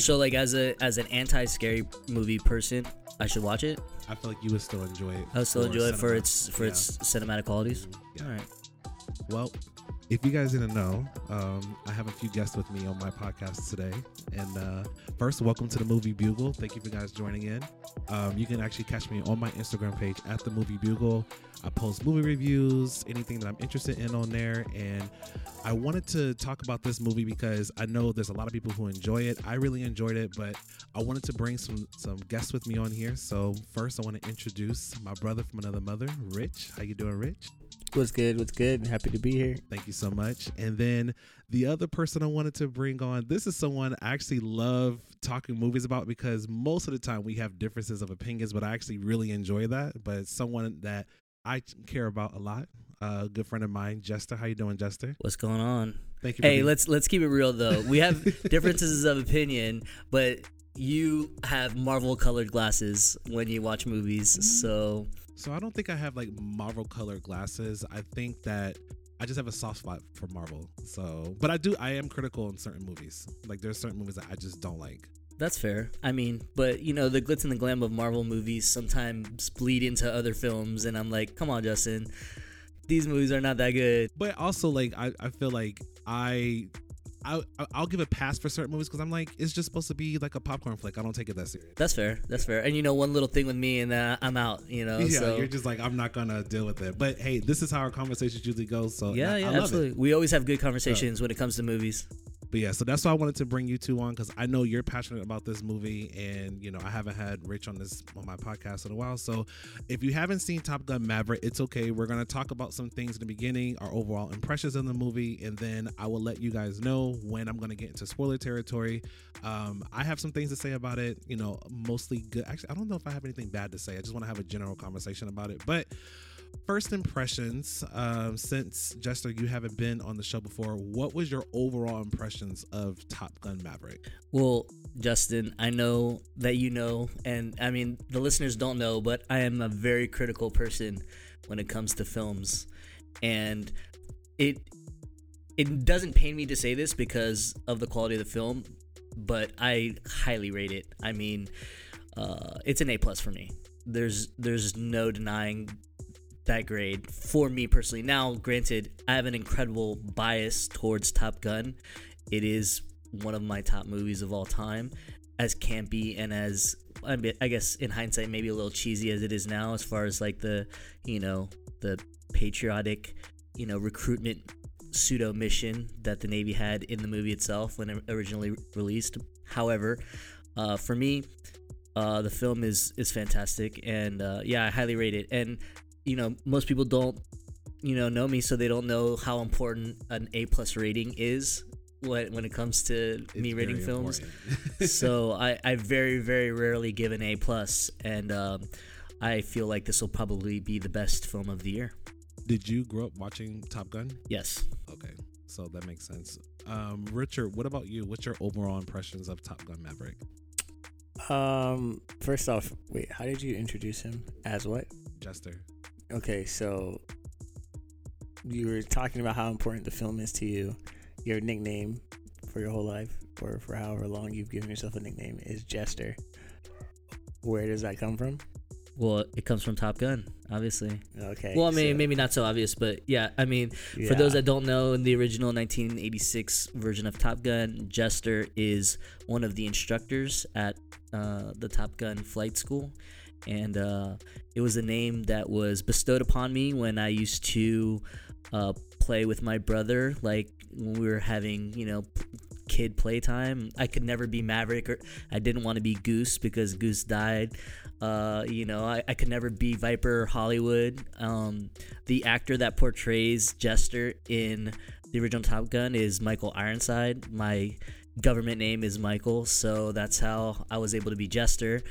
like So like as a as an anti scary movie person, I should watch it. I feel like you would still enjoy it. I would still enjoy it for its for Yeah. its cinematic qualities. Yeah. All right. Well, if you guys didn't know, um, I have a few guests with me on my podcast today. And uh, first, welcome to the Movie Bugle. Thank you for guys joining in. Um, you can actually catch me on my Instagram page at the Movie Bugle. I post movie reviews, anything that I'm interested in on there. And I wanted to talk about this movie because I know there's a lot of people who enjoy it. I really enjoyed it, but I wanted to bring some some guests with me on here. So first, I want to introduce my brother from another mother, Rich. How you doing, Rich? What's good? What's good? Happy to be here. Thank you so much. And then the other person I wanted to bring on, this is someone I actually love talking movies about because most of the time we have differences of opinions, but I actually really enjoy that. But someone that I care about a lot. A good friend of mine, Jester. How you doing, Jester? What's going on? Thank you. Hey, being- let's let's keep it real though. We have differences of opinion, but you have Marvel colored glasses when you watch movies. So So I don't think I have like Marvel colored glasses. I think that I just have a soft spot for Marvel. So, but I do. I am critical in certain movies. Like there's certain movies that I just don't like. That's fair. I mean, but you know, the glitz and the glam of Marvel movies sometimes bleed into other films, and I'm like, come on, Justin, these movies are not that good. but also like I, I feel like I I I'll give a pass for certain movies because I'm like it's just supposed to be like a popcorn flick. I don't take it that serious. That's fair. That's fair. And you know, one little thing with me, and uh, I'm out. You know, yeah, so you're just like I'm not gonna deal with it. But hey, this is how our conversations usually go. So yeah, I, yeah, I love absolutely. it. We always have good conversations when it comes to movies. But yeah, so that's why I wanted to bring you two on because I know you're passionate about this movie, and you know I haven't had Rich on this on my podcast in a while. So if you haven't seen Top Gun Maverick, it's okay. We're gonna talk about some things in the beginning, our overall impressions of the movie, and then I will let you guys know when I'm gonna get into spoiler territory. Um, I have some things to say about it. You know, mostly good. Actually, I don't know if I have anything bad to say. I just want to have a general conversation about it, but first impressions um, since jester you haven't been on the show before what was your overall impressions of top gun maverick Well, Justin, I know that you know, and I mean, the listeners don't know, but I am a very critical person when it comes to films. And it it doesn't pain me to say this because of the quality of the film, but I highly rate it. I mean, uh, it's an A plus for me. There's there's no denying that grade for me personally. Now, granted, I have an incredible bias towards Top Gun. It is one of my top movies of all time, as campy and as I, guess in hindsight maybe a little cheesy as it is now, as far as like the you know the patriotic you know recruitment pseudo mission that the Navy had in the movie itself when it originally released. However, uh, for me, uh, the film is is fantastic, and uh, yeah, I highly rate it. And you know, most people don't you know know me, so they don't know how important an A plus rating is when when it comes to me rating films. so I, I very very rarely give an A plus, and um, I feel like this will probably be the best film of the year. did you grow up watching top gun Yes. okay so that makes sense um, richard what about you what's your overall impressions of top gun maverick Um, first off, wait, how did you introduce him as what? jester Okay, so you were talking about how important the film is to you. Your nickname for your whole life, or for however long you've given yourself a nickname, is Jester. Where does that come from? Well, it comes from Top Gun, obviously. Okay. Well, I mean, so- maybe not so obvious, but yeah, I mean, For those that don't know, in the original 1986 version of Top Gun, Jester is one of the instructors at uh, the Top Gun flight school. And uh, it was a name that was bestowed upon me when I used to uh, play with my brother, like when we were having, you know, kid playtime. I could never be Maverick, or I didn't want to be Goose because Goose died. Uh, you know, I, I could never be Viper Hollywood. Um, the actor that portrays Jester in the original Top Gun is Michael Ironside. My government name is Michael, so that's how I was able to be Jester.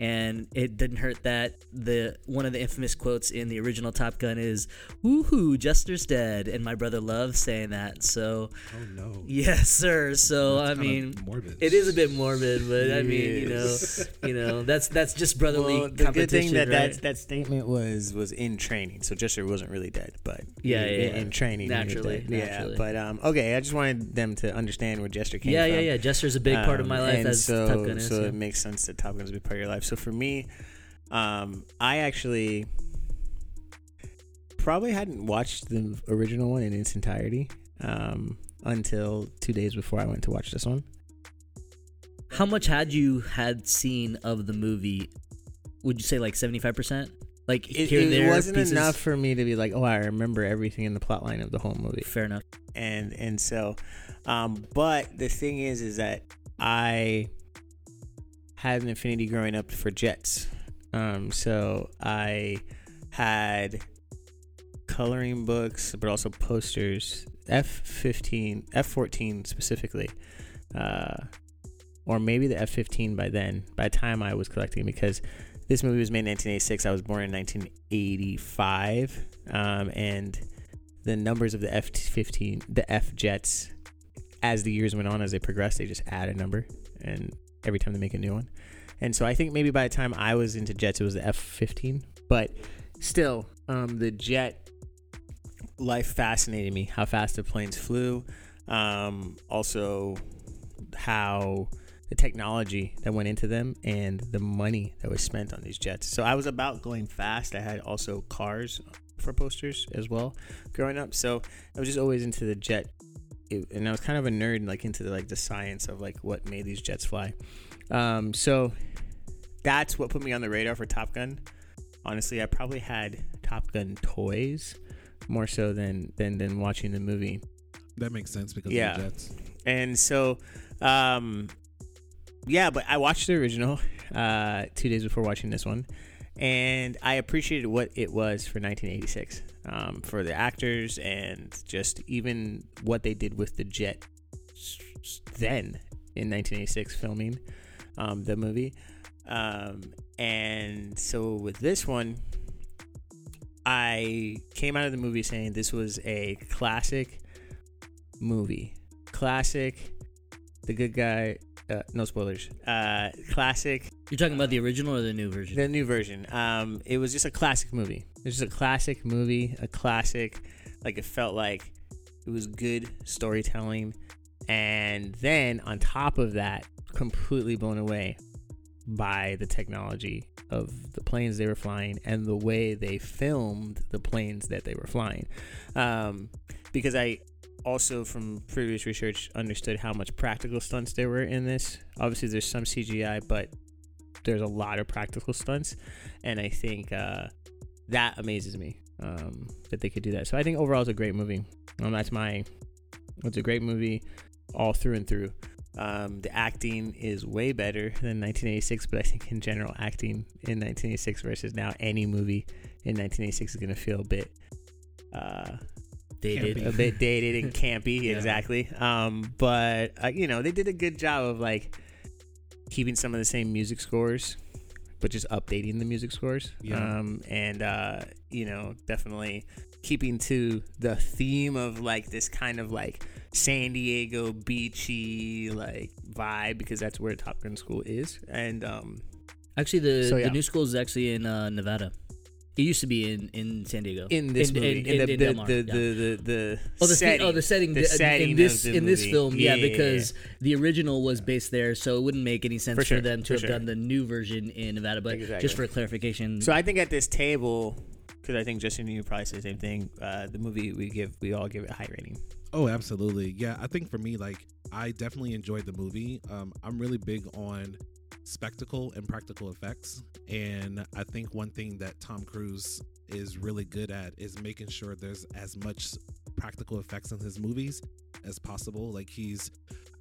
And it didn't hurt that the one of the infamous quotes in the original Top Gun is "Woohoo, Jester's dead," and my brother loves saying that. So, Oh no. yes, sir. So That's I mean, morbid. it is a bit morbid, but I mean, you know, you know, that's that's just brotherly Well, the good competition, thing that right? that that statement was was in training, so Jester wasn't really dead, but Yeah, in, yeah, yeah. in training, Naturally, naturally. yeah. But um, okay, I just wanted them to understand where Jester came yeah, from. yeah, yeah. Yeah. Jester's a big part of my Um, life as so, Top Gun is. So yeah. it makes sense that Top Gun's a big part of your life. So for me, um, I actually probably hadn't watched the original one in its entirety um, until two days before I went to watch this one. How much had you had seen of the movie? Would you say like seventy five percent? Like It, here it there, wasn't pieces? enough for me to be like, oh, I remember everything in the plot line of the whole movie. Fair enough. and and so um but the thing is is that i had an affinity growing up for jets. Um so i had coloring books but also posters f15 f14 specifically uh or maybe the f15 by then by the time i was collecting because this movie was made in 1986 i was born in 1985 um and the numbers of the F fifteen, the F jets, as the years went on, as they progressed, they just add a number, and every time they make a new one. And so I think maybe by the time I was into jets, it was the F fifteen. But still, um, the jet life fascinated me. How fast the planes flew, um, also how the technology that went into them and the money that was spent on these jets. So I was about going fast. I had also cars for posters as well growing up. So I was just always into the jet, it- and I was kind of a nerd, like into the, like the science of like what made these jets fly. Um, so that's what put me on the radar for Top Gun. Honestly, I probably had Top Gun toys more so than than than watching the movie. That makes sense because Yeah. of the Jets. And so, um, yeah, but I watched the original uh, two days before watching this one, and I appreciated what it was for 1986 um, for the actors and just even what they did with the jet then in 1986 filming um, the movie. Um, and so with this one, I came out of the movie saying this was a classic movie. Classic. The good guy. Uh, no spoilers. Uh, classic. You're talking about the original or the new version? The new version. Um, it was just a classic movie. It was just a classic movie. A classic. Like it felt like it was good storytelling, and then on top of that, completely blown away by the technology of the planes they were flying and the way they filmed the planes that they were flying. Um, because I also, from previous research, understood how much practical stunts there were in this. Obviously, there's some CGI, but there's a lot of practical stunts, and I think uh, that amazes me um, that they could do that. So I think overall it's a great movie. Um, that's my. It's a great movie, all through and through. Um, the acting is way better than 1986, but I think in general, acting in 1986 versus now any movie in 1986 is going to feel a bit, uh, Dated. a bit dated and campy. Yeah. Exactly. Um, but uh, you know, they did a good job of like keeping some of the same music scores, but just updating the music scores. Yeah. Um, and uh, you know, definitely keeping to the theme of like this kind of like San Diego beachy like vibe because that's where Top Gun School is. And um, Actually, the So, yeah. the new school is actually in uh, Nevada. It used to be in, in San Diego. in this In- movie, in- in, in- the, in Del Mar, the, yeah. the, the, the Oh, the setting, setting, oh, the setting, the the- setting in this of the in this movie. film, yeah, Yeah, yeah, yeah. because the original was based there, so it wouldn't make any sense For for, them to for have sure. done the new version in Nevada. But Exactly. just for clarification, So I think at this table, because I think Justin and you probably say the same thing. Uh, the movie we give, we all give it a high rating. Oh, absolutely. Yeah, I think for me, like, I definitely enjoyed the movie. Um, I'm really big on spectacle and practical effects. And I think one thing that Tom Cruise is really good at is making sure there's as much practical effects in his movies as possible. Like, he's,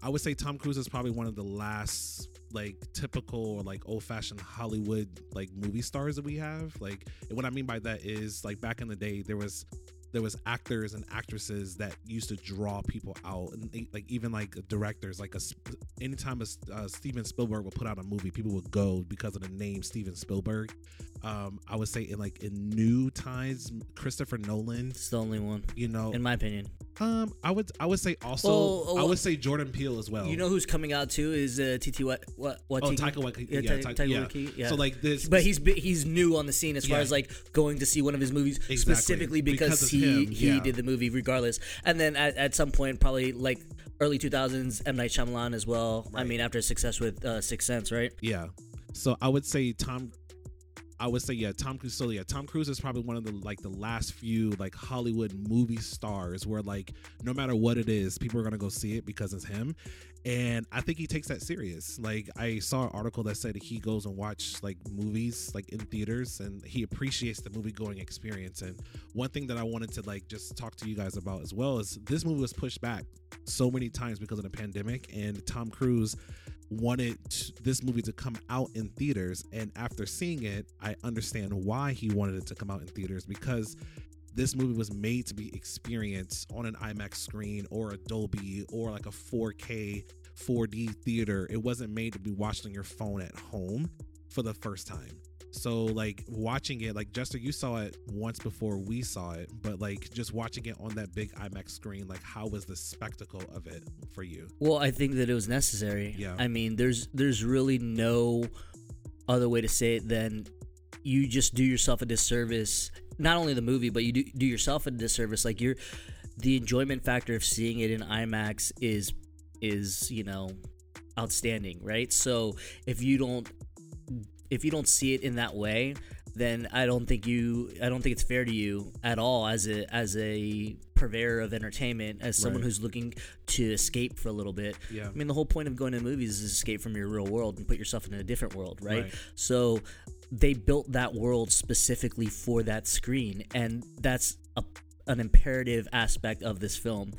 I would say Tom Cruise is probably one of the last, like, typical or like old fashioned Hollywood, like, movie stars that we have. Like, and what I mean by that is, like, back in the day, there was there was actors and actresses that used to draw people out, and they- like even like directors. Like a anytime a, uh, Steven Spielberg would put out a movie, people would go because of the name Steven Spielberg. Um, I would say in like in new times, Christopher Nolan. It's the only one, You know, in my opinion. Um, I would I would say also Well, oh, I would say Jordan Peele as well. You know who's coming out too is uh, TT what what what oh Taika Waititi, Yeah, yeah, Ta- Taika- yeah. Waititi, yeah. So like this, But he's he's new on the scene as far as like going to see one of his movies Exactly. specifically because, Because he him, he yeah. did the movie regardless. And then at, at some point, probably like early 2000s, M Night Shyamalan as well. I mean, after success with uh, Sixth Sense, right? Yeah. So I would say Tom I would say yeah, Tom Cruise. So yeah, Tom Cruise is probably one of the like the last few like Hollywood movie stars where like no matter what it is, people are gonna go see it because it's him. And I think he takes that serious. Like I saw an article that said he goes and watch like movies like in theaters and he appreciates the movie going experience. And one thing that I wanted to like just talk to you guys about as well is this movie was pushed back so many times because of the pandemic and Tom Cruise wanted this movie to come out in theaters and after seeing it i understand why he wanted it to come out in theaters because this movie was made to be experienced on an imax screen or a dolby or like a 4k 4d theater. It wasn't made to be watched on your phone at home for the first time so like watching it like jester you saw it once before we saw it but like just watching it on that big imax screen like how was the spectacle of it for you Well, I think that it was necessary. Yeah. I mean, there's there's really no other way to say it than you just do yourself a disservice. Not only the movie, but you do do yourself a disservice. Like you're the enjoyment factor of seeing it in IMAX is is you know outstanding, right? So if you don't if you don't see it in that way, then I don't think you I don't think it's fair to you at all as a as a purveyor of entertainment, as someone Right. who's looking to escape for a little bit. yeah I mean, the whole point of going to movies is escape from your real world and put yourself in a different world, right? Right. So they built that world specifically for that screen, and that's a, an imperative aspect of this film.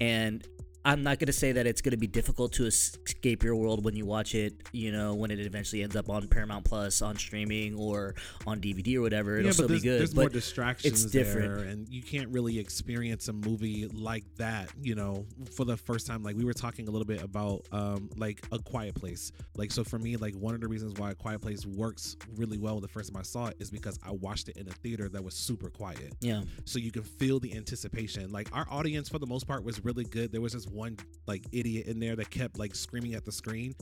And I'm not going to say that it's going to be difficult to escape your world when you watch it, you know, when it eventually ends up on Paramount Plus, on streaming, or on DVD or whatever. It'll yeah, still be good. there's but more distractions It's different. there, and you can't really experience a movie like that, you know, for the first time. Like we were talking a little bit about, um, like A Quiet Place. Like so, for me, like one of the reasons why A Quiet Place works really well the first time I saw it is because I watched it in a theater that was super quiet, yeah. so you can feel the anticipation. Like our audience, for the most part, was really good. There was this one like idiot in there that kept like screaming at the screen,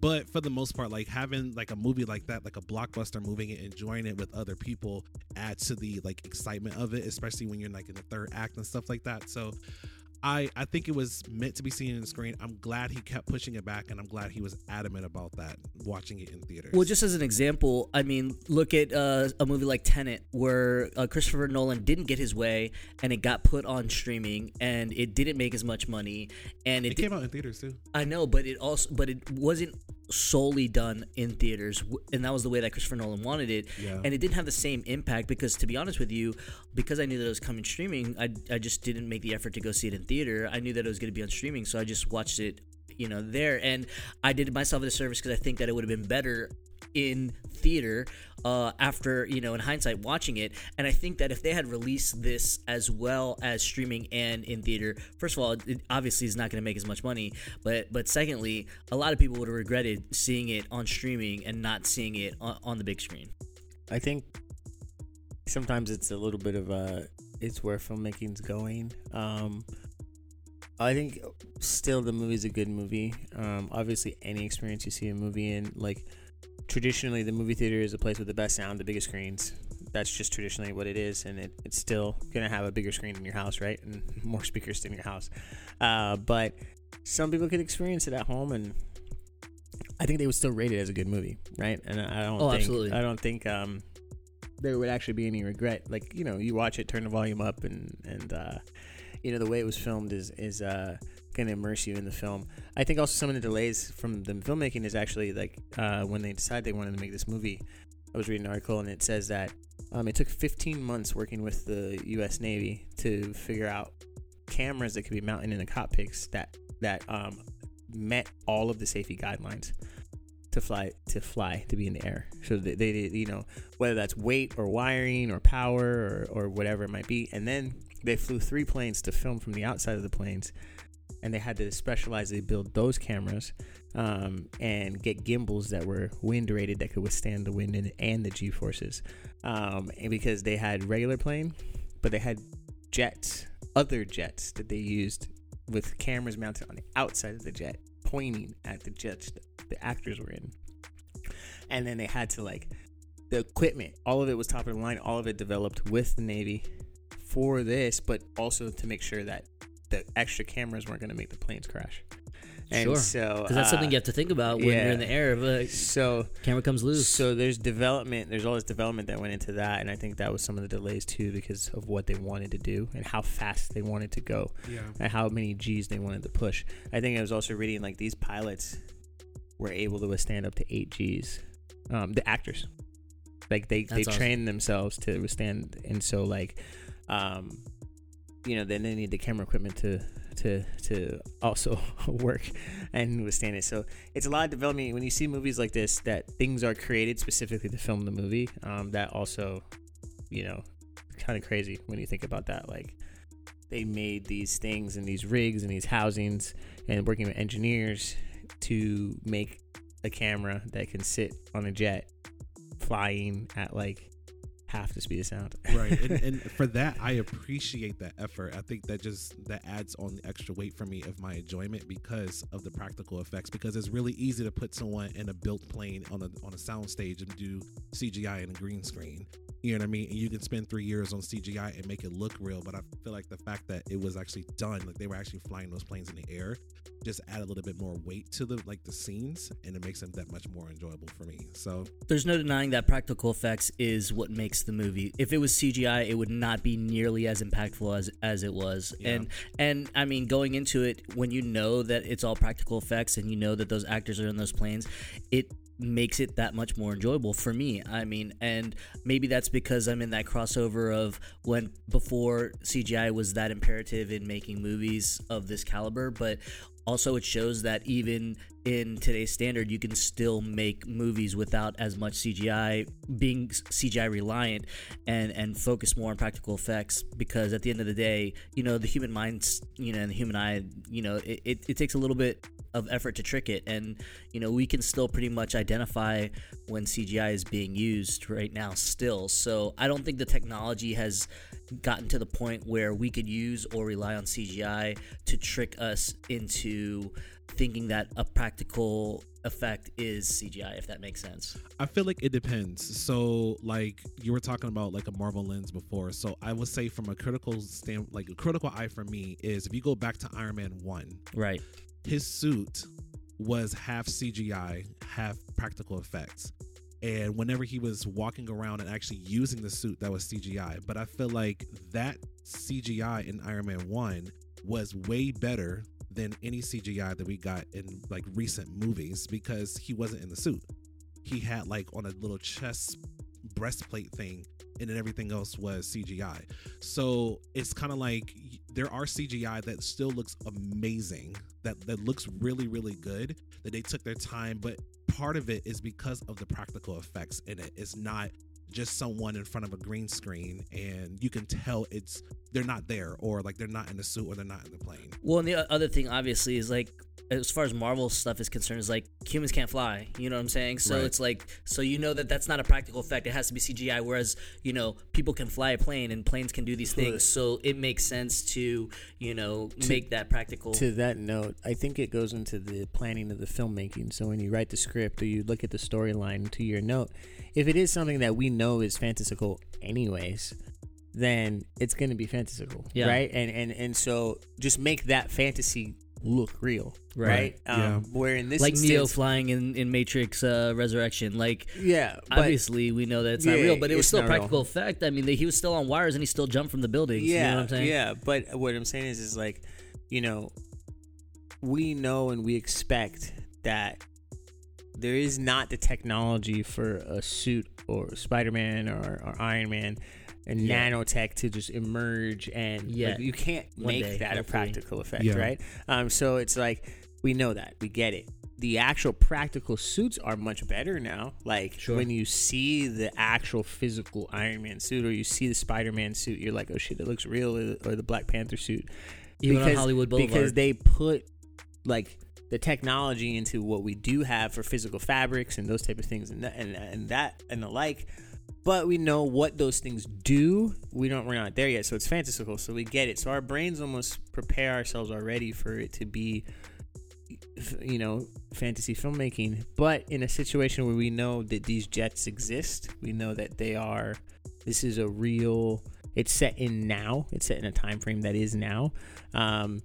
but for the most part, like having like a movie like that, like a blockbuster movie and enjoying it with other people adds to the like excitement of it, especially when you're like in the third act and stuff like that. So I I think it was meant to be seen in the screen. I'm glad he kept pushing it back and I'm glad he was adamant about that, watching it in theaters. Well, just as an example, I mean, look at uh, a movie like Tenet, where uh, Christopher Nolan didn't get his way, and it got put on streaming, and it didn't make as much money, and it, it did, came out in theaters too. I know, but it also, but it wasn't solely done in theaters, and that was the way that Christopher Nolan wanted it, Yeah. and it didn't have the same impact because, to be honest with you, because I knew that it was coming streaming, I I just didn't make the effort to go see it in theater. I knew that it was going to be on streaming, so I just watched it, you know, there, and I did myself a disservice because I think that it would have been better in theater uh, after you know in hindsight watching it and i think that if they had released this as well as streaming and in theater first of all it obviously is not going to make as much money but but secondly a lot of people would have regretted seeing it on streaming and not seeing it on, on the big screen I think sometimes it's a little bit of a it's where filmmaking's going. Um, I think still the movie's a good movie. Um, obviously, any experience you see a movie in, like traditionally, the movie theater is a place with the best sound, the biggest screens. That's just traditionally what it is, and it, it's still gonna have a bigger screen in your house, right, and more speakers in your house. Uh, but some people could experience it at home, and I think they would still rate it as a good movie, right? And I don't Oh, think absolutely. I don't think um, there would actually be any regret. Like you know, you watch it, turn the volume up, and and uh, you know the way it was filmed is is uh, going to immerse you in the film. I think also some of the delays from the filmmaking is actually like uh, when they decided they wanted to make this movie. I was reading an article and it says that um, it took 15 months working with the U.S. Navy to figure out cameras that could be mounted in the cockpits that that um, met all of the safety guidelines to fly to fly to be in the air. So they, they you know whether that's weight or wiring or power or, or whatever it might be, and then they flew three planes to film from the outside of the planes, and they had to specialize. They build those cameras um, and get gimbals that were wind rated that could withstand the wind and, and the G forces. Um, and because they had regular plane, but they had jets, other jets that they used with cameras mounted on the outside of the jet, pointing at the jets the actors were in. And then they had to like the equipment, all of it was top of the line, all of it developed with the Navy for this, but also to make sure that the extra cameras weren't going to make the planes crash. And Sure. so Because that's something uh, you have to think about when you're in the air. If a so camera comes loose. so there's development. There's all this development that went into that, and I think that was some of the delays too because of what they wanted to do and how fast they wanted to go Yeah. and how many G's they wanted to push. I think I was also reading like these pilots were able to withstand up to eight G's. Um, the actors, like they they awesome. trained themselves to withstand, and so like, um, you know, then they need the camera equipment to to to also work and withstand it. So it's a lot of development when you see movies like this that things are created specifically to film the movie. Um, that also, you know, kind of crazy when you think about that. Like they made these things and these rigs and these housings and working with engineers to make a camera that can sit on a jet flying at like half to speed of sound. right and, and for that i appreciate that effort i think that just that adds on the extra weight for me of my enjoyment because of the practical effects because it's really easy to put someone in a built plane on a on a sound stage and do cgi and a green screen you know what i mean and you can spend three years on cgi and make it look real but i feel like the fact that it was actually done like they were actually flying those planes in the air just add a little bit more weight to the like the scenes and it makes them that much more enjoyable for me so There's no denying that practical effects is what makes the movie. If it was CGI, it would not be nearly as impactful as as it was. Yeah. And and I mean, going into it, when you know that it's all practical effects and you know that those actors are in those planes, it makes it that much more enjoyable for me. I mean, and maybe that's because I'm in that crossover of when before CGI was that imperative in making movies of this caliber, but also it shows that even in today's standard you can still make movies without as much CGI being CGI reliant and and focus more on practical effects because at the end of the day you know the human mind, you know and the human eye you know it, it, it takes a little bit of effort to trick it. And you know we can still pretty much identify when CGI is being used right now still. So I don't think the technology has gotten to the point where we could use or rely on CGI to trick us into thinking that a practical effect is CGI, if that makes sense. I feel like it depends. So, like you were talking about, like a Marvel lens before. So, I would say from a critical stand, like a critical eye for me is if you go back to Iron Man one, Right. his suit was half CGI, half practical effects. And whenever he was walking around and actually using the suit, that was CGI. But I feel like that CGI in Iron Man 1 was way better than any CGI that we got in like recent movies because he wasn't in the suit. He had like on a little chest breastplate thing and then everything else was CGI. So it's kind of like there are CGI that still looks amazing, that that looks really really good. That they took their time, but part of it is because of the practical effects in it. It's not just someone in front of a green screen and you can tell it's they're not there or like they're not in the suit or they're not in the plane. Well, and the other thing, obviously, is like as far as Marvel stuff is concerned, is like humans can't fly. You know what I'm saying? So Right. it's like, so you know that that's not a practical effect. It has to be CGI. Whereas you know people can fly a plane and planes can do these things. So it makes sense to you know make that practical. To that note, I think it goes into the planning of the filmmaking. So when you write the script or you look at the storyline to your note, if it is something that we know is fantastical anyways, then it's going to be fantastical, Yeah. right? And and and so just make that fantasy look real, right? Right. Um, Yeah. Where in this like Neo flying in, in Matrix uh, Resurrection, like yeah, obviously we know that it's not real, but it was still a not real. practical effect. I mean, he was still on wires and he still jumped from the buildings. yeah, you know what I'm saying? yeah. But what I'm saying is, is like, you know, we know and we expect that there is not the technology for a suit or Spider-Man or, or Iron Man and Yeah. nanotech to just emerge and Yeah. like, you can't One make day, that a practical effect, Yeah. right? Um, so it's like we know that we get it. the actual practical suits are much better now. Like Sure. when you see the actual physical Iron Man suit or you see the Spider Man suit, you're like, oh shit, it looks real, or, the Black Panther suit. Even on Hollywood Boulevard. because they put like the technology into what we do have for physical fabrics and those type of things and that, and, and that and the like but we know what those things do. We don't we're not there yet so it's fantastical so we get it. So our brains almost prepare ourselves already for it to be you know fantasy filmmaking. But in a situation where we know that these jets exist we know that they are this is a real it's set in now it's set in a time frame that is now um,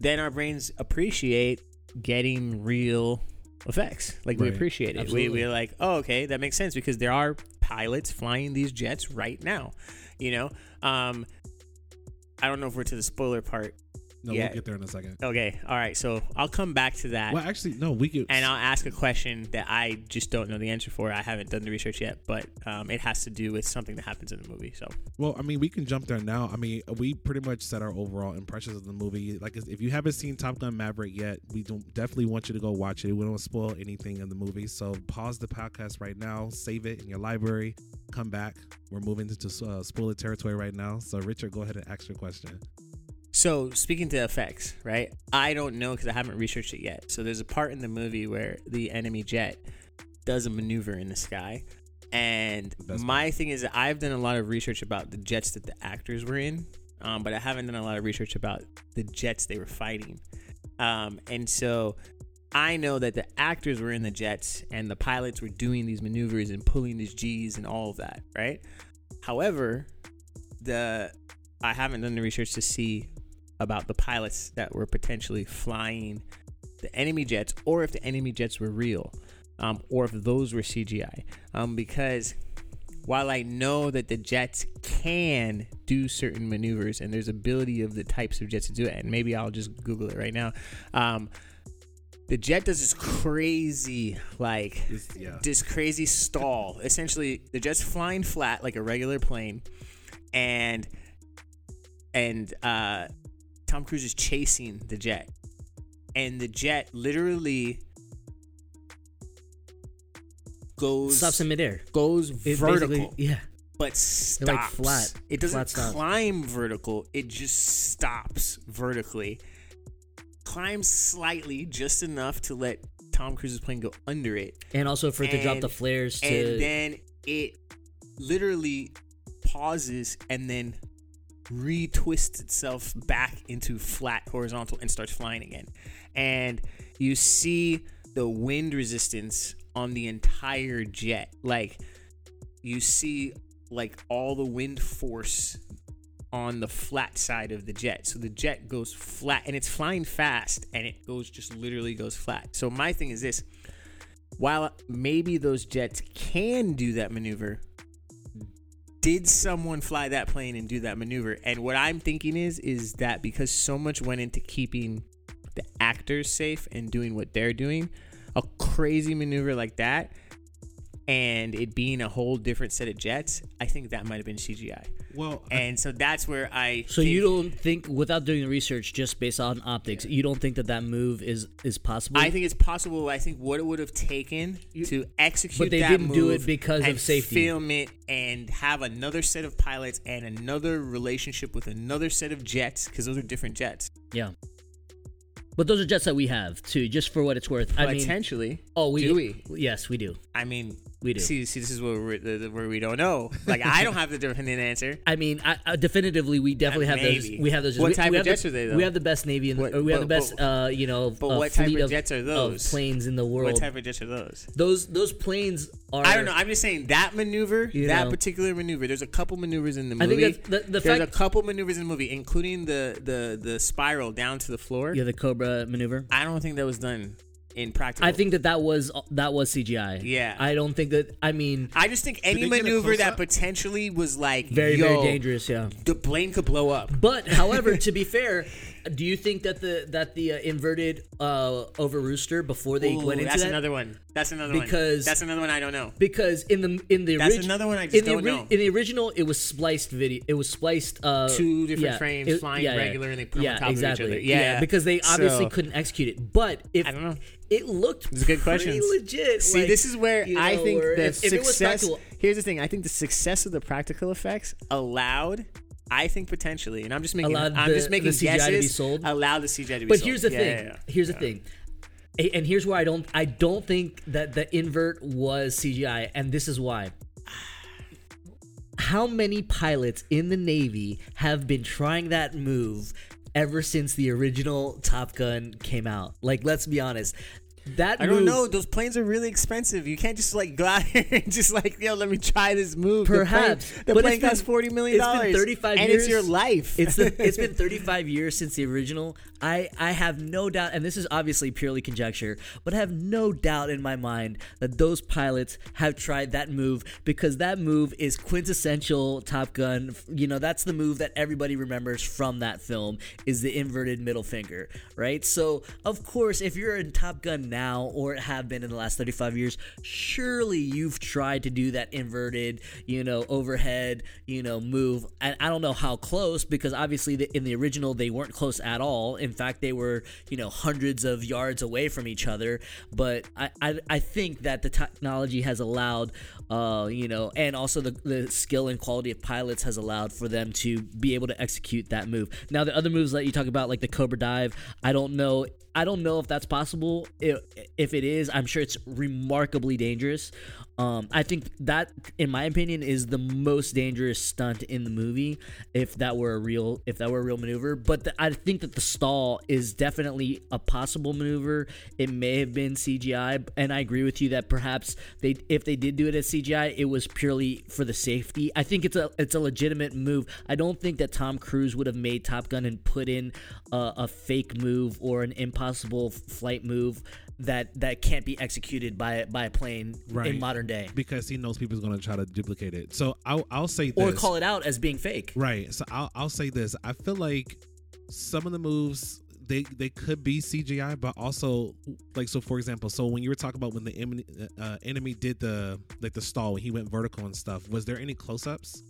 then our brains appreciate getting real effects. Like we appreciate it. We, we're like oh okay that makes sense because there are pilots flying these jets right now you know? Um i don't know if we're to the spoiler part No, Yeah. we'll get there in a second. okay all right so i'll come back to that Well, actually, no, we could. and I'll ask a question that I just don't know the answer for. I haven't done the research yet, but um, it has to do with something that happens in the movie. So Well, I mean, we can jump there now. I mean, we pretty much set our overall impressions of the movie. Like, if you haven't seen Top Gun Maverick yet, we don't definitely want you to go watch it. We don't spoil anything in the movie, so pause the podcast right now, save it in your library, come back. We're moving into uh, spoiler territory right now. So, Richard, go ahead and ask your question. So speaking to effects, right? I don't know because I haven't researched it yet. So there's a part in the movie where the enemy jet does a maneuver in the sky, and Best my thing is that I've done a lot of research about the jets that the actors were in, um, but I haven't done a lot of research about the jets they were fighting, um, and so. I know that the actors were in the jets and the pilots were doing these maneuvers and pulling these G's and all of that, right? However, the I haven't done the research to see about the pilots that were potentially flying the enemy jets, or if the enemy jets were real, um, or if those were CGI. Um, because while I know that the jets can do certain maneuvers and there's ability of the types of jets to do it, and maybe I'll just Google it right now. Um, the jet does this crazy like This, yeah. this crazy stall. Essentially, the jet's flying flat like a regular plane, and and uh, Tom Cruise is chasing the jet, and the jet literally goes stops in midair. goes It vertical, Yeah. but stops. like flat- It doesn't flat climb vertical. It just stops vertically. Climbs slightly, just enough to let Tom Cruise's plane go under it, And also for it to drop the flares to and then it literally pauses and then retwists itself back into flat horizontal and starts flying again. And you see the wind resistance on the entire jet. Like you see like all the wind force on the flat side of the jet. So the jet goes flat and it's flying fast and it goes just literally goes flat. So my thing is this while maybe those jets can do that maneuver, did someone fly that plane and do that maneuver? And what I'm thinking is is that because so much went into keeping the actors safe and doing what they're doing, a crazy maneuver like that and it being a whole different set of jets, I think that might have been CGI. Well, I- And so that's where I So think- you don't think, without doing the research, just based on optics, you don't think that that move is is possible? I think it's possible. I think what it would have taken to execute But they that didn't do it because of safety. Film it and have another set of pilots and another relationship with another set of jets because those are different jets. yeah. But those are jets that we have too, just for what it's worth. I mean, Potentially. oh, we do we? Yes, we do. I mean, We do. See, see, this is where the- where we don't know. Like, I don't have the definitive answer. I mean, I, I definitively, we definitely have those. We have those. What we, type we of have the- jets are they, though? We have the best navy in the. What- or we have the best, but- uh, you know, but uh, what type of jets are those? planes in the world? What type of jets are those? those those planes are. I don't know. I'm just saying that maneuver, that know. particular maneuver. There's a couple maneuvers in the I think movie. the, the There's fact. a couple maneuvers in the movie, including the the the spiral down to the floor. yeah, the Cobra maneuver. I don't think that was done in practical. I think that that was that was CGI. Yeah. I don't think that. I mean, I just think any they get a maneuver that potentially was like very yo, very dangerous. Yeah. The plane could blow up. But however, to be fair, do you think that the that the uh, inverted uh, over rooster before they Ooh, went into that's that? another one. That's another Because- one. Because that's another one I don't know. because in the in the That's orig- another one I just in don't know. In the original, it was spliced video. It was spliced. Uh, Two different yeah, frames it- flying yeah, yeah. regular and they put 'em yeah, on top of each exactly. other. Yeah, Yeah. because they obviously So- couldn't execute it. But if I don't know. It looked It's a good question. legit. See, like, this is where you I think the if, if success. practical, here's the thing: I think the success of the practical effects allowed. I think potentially, and I'm just making. Allowed I'm the- just making the CGI to be sold? Allowed the CGI to be But sold. But here's the Yeah, thing. yeah, yeah. Here's the thing. And here's where I don't I don't think that the invert was CGI and this is why. How many pilots in the Navy have been trying that move ever since the original Top Gun came out? Like let's be honest. That I don't know. Those planes are really expensive. You can't just like go out here and just like, yo, let me try this move. The plane- Perhaps, the but plane it's been- costs forty million it's been dollars. 35 and years. it's your life. It's the, it's been 35 years since the original. I I have no doubt, and this is obviously purely conjecture, but I have no doubt in my mind that those pilots have tried that move because that move is quintessential Top Gun. You know, that's the move that everybody remembers from that film is the inverted middle finger, right? So of course, if you're in Top Gun now or have been in the last 35 years, surely you've tried to do that inverted, you know, overhead, you know, move. And I don't know how close because obviously the, in the original they weren't close at all. In fact, they were, you know, hundreds of yards away from each other. But I, I, I think that the technology has allowed, uh, you know, and also the, the skill and quality of pilots has allowed for them to be able to execute that move. Now, the other moves that you talk about, like the Cobra Dive, I don't know. I don't know if that's possible. If, it is, I'm sure it's remarkably dangerous. Um, I think that, in my opinion, is the most dangerous stunt in the movie. If that were a real, if that were a real maneuver, but the, I think that the stall is definitely a possible maneuver. It may have been CGI, and I agree with you that perhaps they, if they did do it as CGI, it was purely for the safety. I think it's a, it's a legitimate move. I don't think that Tom Cruise would have made Top Gun and put in a, a fake move or an impossible flight move that that can't be executed by by a plane Right. in modern day because he knows people's going to try to duplicate it. So I'll I'll say this. or call it out as being fake. Right. So I'll I'll say this. I feel like some of the moves they they could be CGI, but also like so. For example, so when you were talking about when the enemy, uh, enemy did the like the stall when he went vertical and stuff, was there any close ups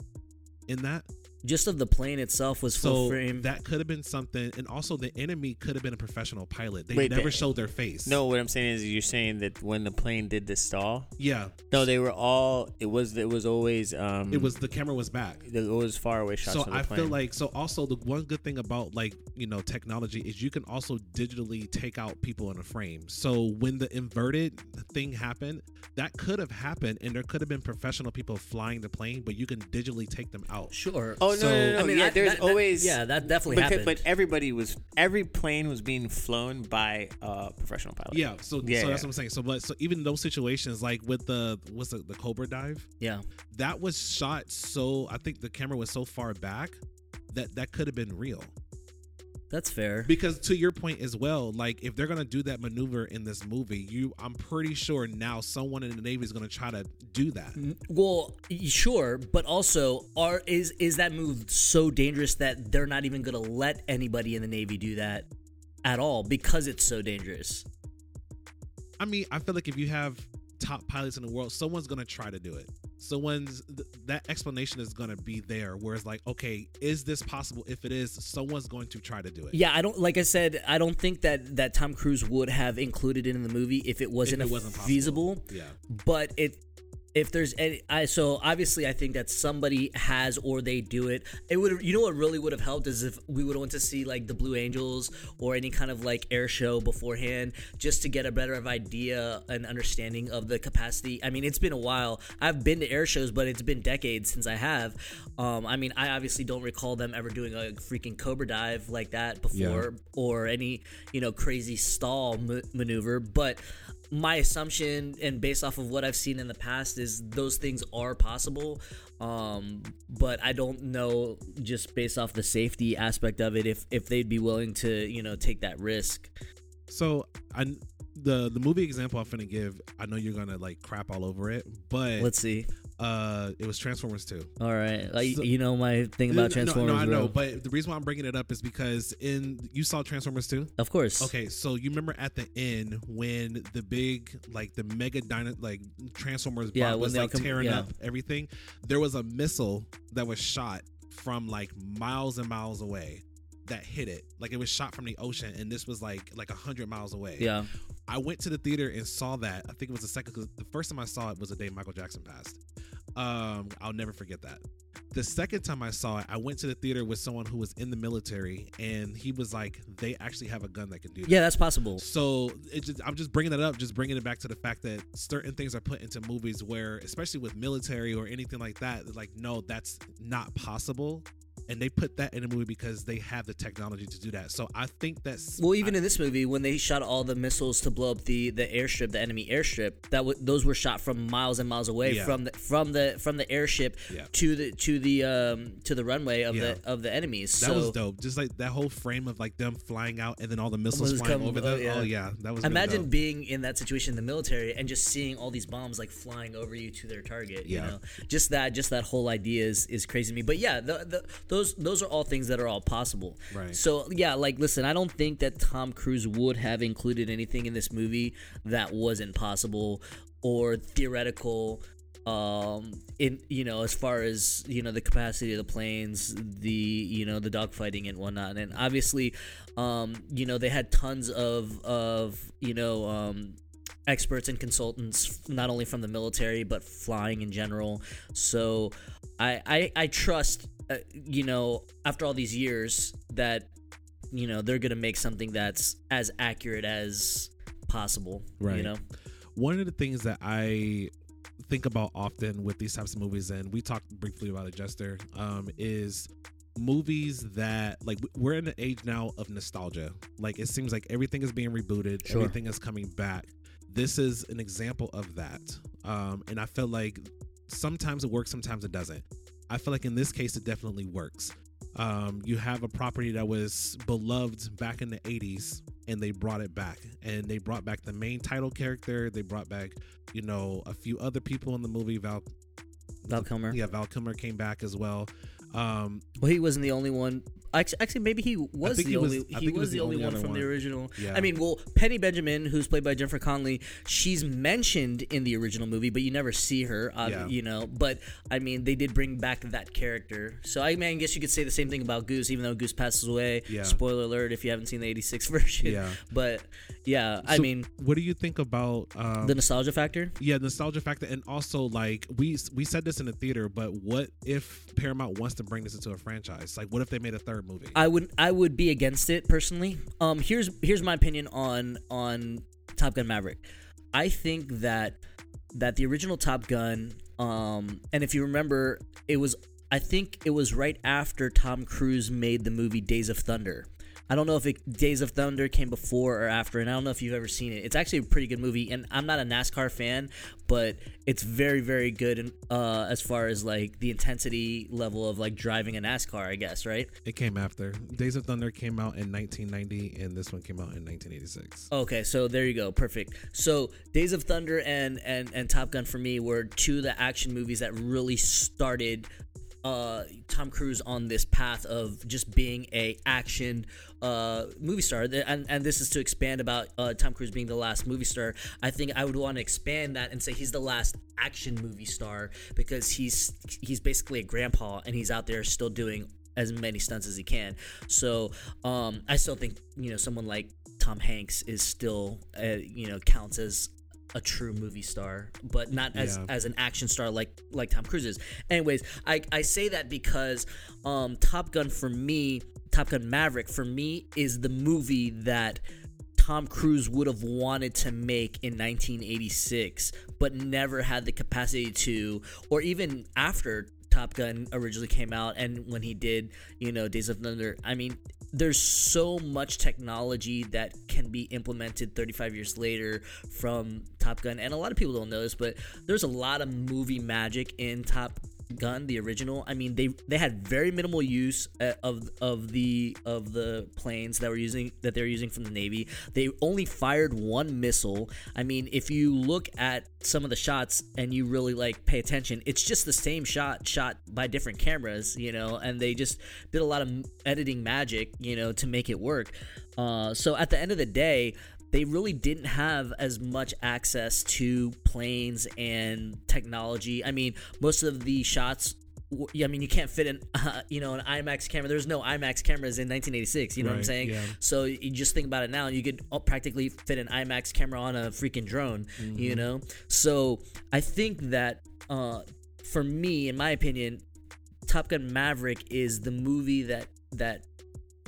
in that? Just of the plane itself was full So frame. that could have been something, and also the enemy could have been a professional pilot. They Wait, never they- showed their face. no, what I'm saying is you're saying that when the plane did the stall, yeah, no, they were all. It was it was always um. it was the camera was back. it was far away shots. so the I plane. feel like so also the one good thing about like you know technology is you can also digitally take out people in a frame. So when the inverted thing happened, that could have happened, and there could have been professional people flying the plane, but you can digitally take them out. sure. Oh no, So- no, no, no. I mean, yeah, that- there's that- that- always yeah, that definitely but, happened. but everybody was every plane was being flown by a professional pilot. Yeah, so Yeah, so yeah. that's what I'm saying. So but so even those situations like with the what's the, the Cobra dive, yeah, that was shot so I think the camera was so far back that that could have been real. That's fair. because to your point as well like if they're gonna do that maneuver in this movie you i'm pretty sure now someone in the navy is gonna try to do that mm, Well, sure, but also, are is is that move so dangerous that they're not even going to let anybody in the Navy do that at all because it's so dangerous? i mean i feel like if you have top pilots in the world someone's gonna try to do it someone's th- that explanation is gonna be there where it's like okay is this possible if it is someone's going to try to do it Yeah, I don't like I said, I don't think that that Tom Cruise would have included it in the movie if it wasn't, it wasn't possible. feasible. yeah But it if there's any I so obviously I think that somebody has or they do it. It would you know what really would have helped is if we would have went to see like the Blue Angels or any kind of like air show beforehand just to get a better of idea and understanding of the capacity. I mean, it's been a while. I've been to air shows, but it's been decades since I have. Um, I mean, I obviously don't recall them ever doing a freaking Cobra dive like that before or any you know crazy stall ma- maneuver, but my assumption and based off of what I've seen in the past is those things are possible. Um, but I don't know just based off the safety aspect of it if if they'd be willing to you know take that risk. so i the the movie example i'm gonna give i know you're gonna like crap all over it but Let's see. Uh, it was Transformers 2. All right, like So- you know my thing about Transformers. No, I bro. know, but the reason why I'm bringing it up is because in you saw Transformers 2. of course. Okay, so you remember at the end when the big like the mega dino like Transformers Yeah, was like tearing yeah. up everything, there was a missile that was shot from like miles and miles away that hit it. Like it was shot from the ocean, and this was like like a hundred miles away. Yeah. I went to the theater and saw that. I think it was the second. The first time I saw it was the day Michael Jackson passed. Um, I'll never forget that. The second time I saw it, I went to the theater with someone who was in the military, and he was like, "They actually have a gun that can do that." Yeah, that's possible. So it just, I'm just bringing that up, just bringing it back to the fact that certain things are put into movies where, especially with military or anything like that, like no, that's not possible, and they put that in a movie because they have the technology to do that. So I think that's Well, even in this movie, when they shot all the missiles to blow up the the airstrip, the enemy airstrip, that w- those were shot from miles and miles away Yeah. from the from the from the airship Yeah. to the to the um to the runway of Yeah. the of the enemies. that so was dope. Just like that whole frame of like them flying out and then all the missiles flying come- over oh, them. yeah. Oh yeah, that was. really imagine dope. being in that situation in the military and just seeing all these bombs like flying over you to their target. You Yeah. know, just that just that whole idea is is crazy to me. But yeah, the, the, those those are all things that are all possible. Right. So yeah, like listen, I don't think that Tom Cruise would have included anything in this movie that wasn't possible or theoretical um in you know as far as you know the capacity of the planes the you know the dogfighting and whatnot and obviously um you know they had tons of of you know um experts and consultants not only from the military but flying in general so i i, I trust uh, you know after all these years that you know they're gonna make something that's as accurate as possible Right. you know one of the things that I think about often with these types of movies, and we talked briefly about it, Jester, um, is movies that like we're in the age now of nostalgia. Like it seems like everything is being rebooted, Sure. everything is coming back. This is an example of that, um, and I feel like sometimes it works, sometimes it doesn't. I feel like in this case, it definitely works. Um, you have a property that was beloved back in the 80s and they brought it back and they brought back the main title character they brought back you know a few other people in the movie val val kilmer yeah val kilmer came back as well um Well, he wasn't the only one. Actually, actually maybe he was the he was- only. I he think was, the only, one other from the original. Yeah. I mean, well, Penny Benjamin, who's played by Jennifer Connelly, she's mentioned in the original movie, but you never see her. Uh, Yeah. You know, but I mean, they did bring back that character. So I mean, I guess you could say the same thing about Goose, even though Goose passes away. Yeah. Spoiler alert if you haven't seen the '86 version. Yeah. But yeah, I so mean, what do you think about um the nostalgia factor. yeah nostalgia factor and also like we we said this in the theater but what if paramount wants to bring this into a franchise like what if they made a third movie I would I would be against it personally. Um, here's here's my opinion on on Top Gun Maverick. I think that that the original Top Gun, um, and if you remember, it was I think it was right after Tom Cruise made the movie Days of Thunder. I don't know if it, Days of Thunder came before or after, and I don't know if you've ever seen it. It's actually a pretty good movie, and I'm not a NASCAR fan, but it's very, very good in, uh, as far as like the intensity level of like driving a NASCAR, I guess, right? it came after days of thunder came out in 1990 and this one came out in 1986 Okay, so there you go, perfect. So Days of Thunder and and and Top Gun for me were two of the action movies that really started uh, Tom Cruise on this path of just being a action uh, movie star, and and this is to expand about uh, Tom Cruise being the last movie star. I think I would want to expand that and say he's the last action movie star because he's he's basically a grandpa and he's out there still doing as many stunts as he can. So um, I still think you know someone like Tom Hanks is still uh, you know counts as a true movie star, but not as Yeah. as an action star like like Tom Cruise is. Anyways, I I say that because um, Top Gun for me, Top Gun Maverick for me is the movie that. Tom Cruise would have wanted to make in 1986, but never had the capacity to, or even after Top Gun originally came out and when he did, you know, Days of Thunder. I mean, there's so much technology that can be implemented 35 years later from Top Gun, and a lot of people don't know this, but there's a lot of movie magic in Top Gun, the original, I mean they they had very minimal use uh, of of the of the planes that were using that they were using from the Navy. They only fired one missile. I mean, if you look at some of the shots and you really like pay attention, it's just the same shot shot by different cameras, you know, and they just did a lot of editing magic, you know, to make it work. Uh, so at the end of the day, they really didn't have as much access to planes and technology. I mean, most of the shots. I mean, you can't fit in, uh, you know, an IMAX camera. There's no IMAX cameras in 1986. You know what I'm saying? yeah. So you just think about it now, and you could uh, practically fit an IMAX camera on a freaking drone. Mm-hmm. You know, so I think that uh, for me, in my opinion, Top Gun Maverick is the movie that that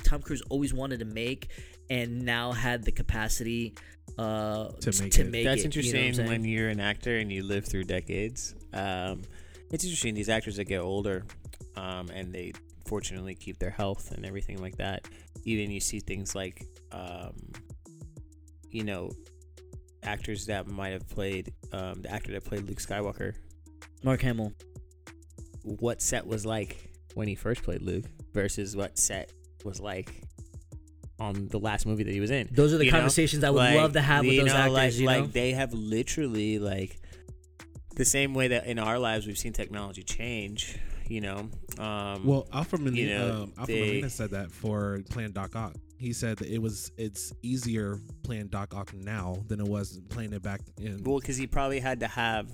Tom Cruise always wanted to make, and now had the capacity uh, To make to it. make That's it, you know interesting when you're an actor and you live through decades. Um, it's interesting these actors that get older, um, and they fortunately keep their health and everything like that. Even you see things like, um, you know, actors that might have played um, the actor that played Luke Skywalker. Mark Hamill. What set was like when he first played Luke versus what set was like on the last movie that he was in. Those are the You know? conversations I would Like, love to have with you those know, actors. Like, you know, like they have literally like the same way that in our lives we've seen technology change. You know, um, Well, Alfred Molina, you know, um, Alfred they- Molina said that for playing Doc Ock. He said that it was it's easier playing Doc Ock now than it was playing it back in. well, because he probably had to have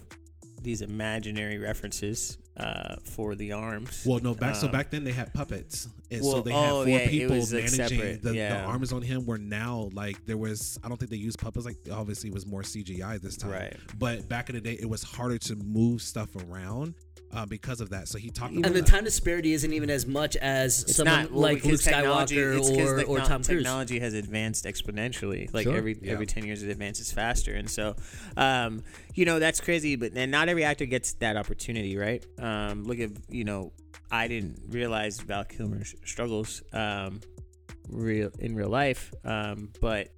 these imaginary references uh, for the arms. Well, no, back so Um, back then they had puppets, and so well, they had oh, four yeah, people was, like, managing separate, the, the arms on him. Were now like there was, I don't think they used puppets. Like obviously it was more CGI this time, Right. But back in the day, it was harder to move stuff around uh, because of that. So he talked about and the that. time disparity isn't even as much as It's someone not well, like Luke technology- Skywalker it's 'cause or, or techno- Tom Cruise. Technology has advanced exponentially. Like Sure. every Yeah. every ten years, it advances faster, and so, um, you know, that's crazy. But then not every actor gets that opportunity, right? Um, look at you know, I didn't realize Val Kilmer's struggles, um, real in real life, um, but.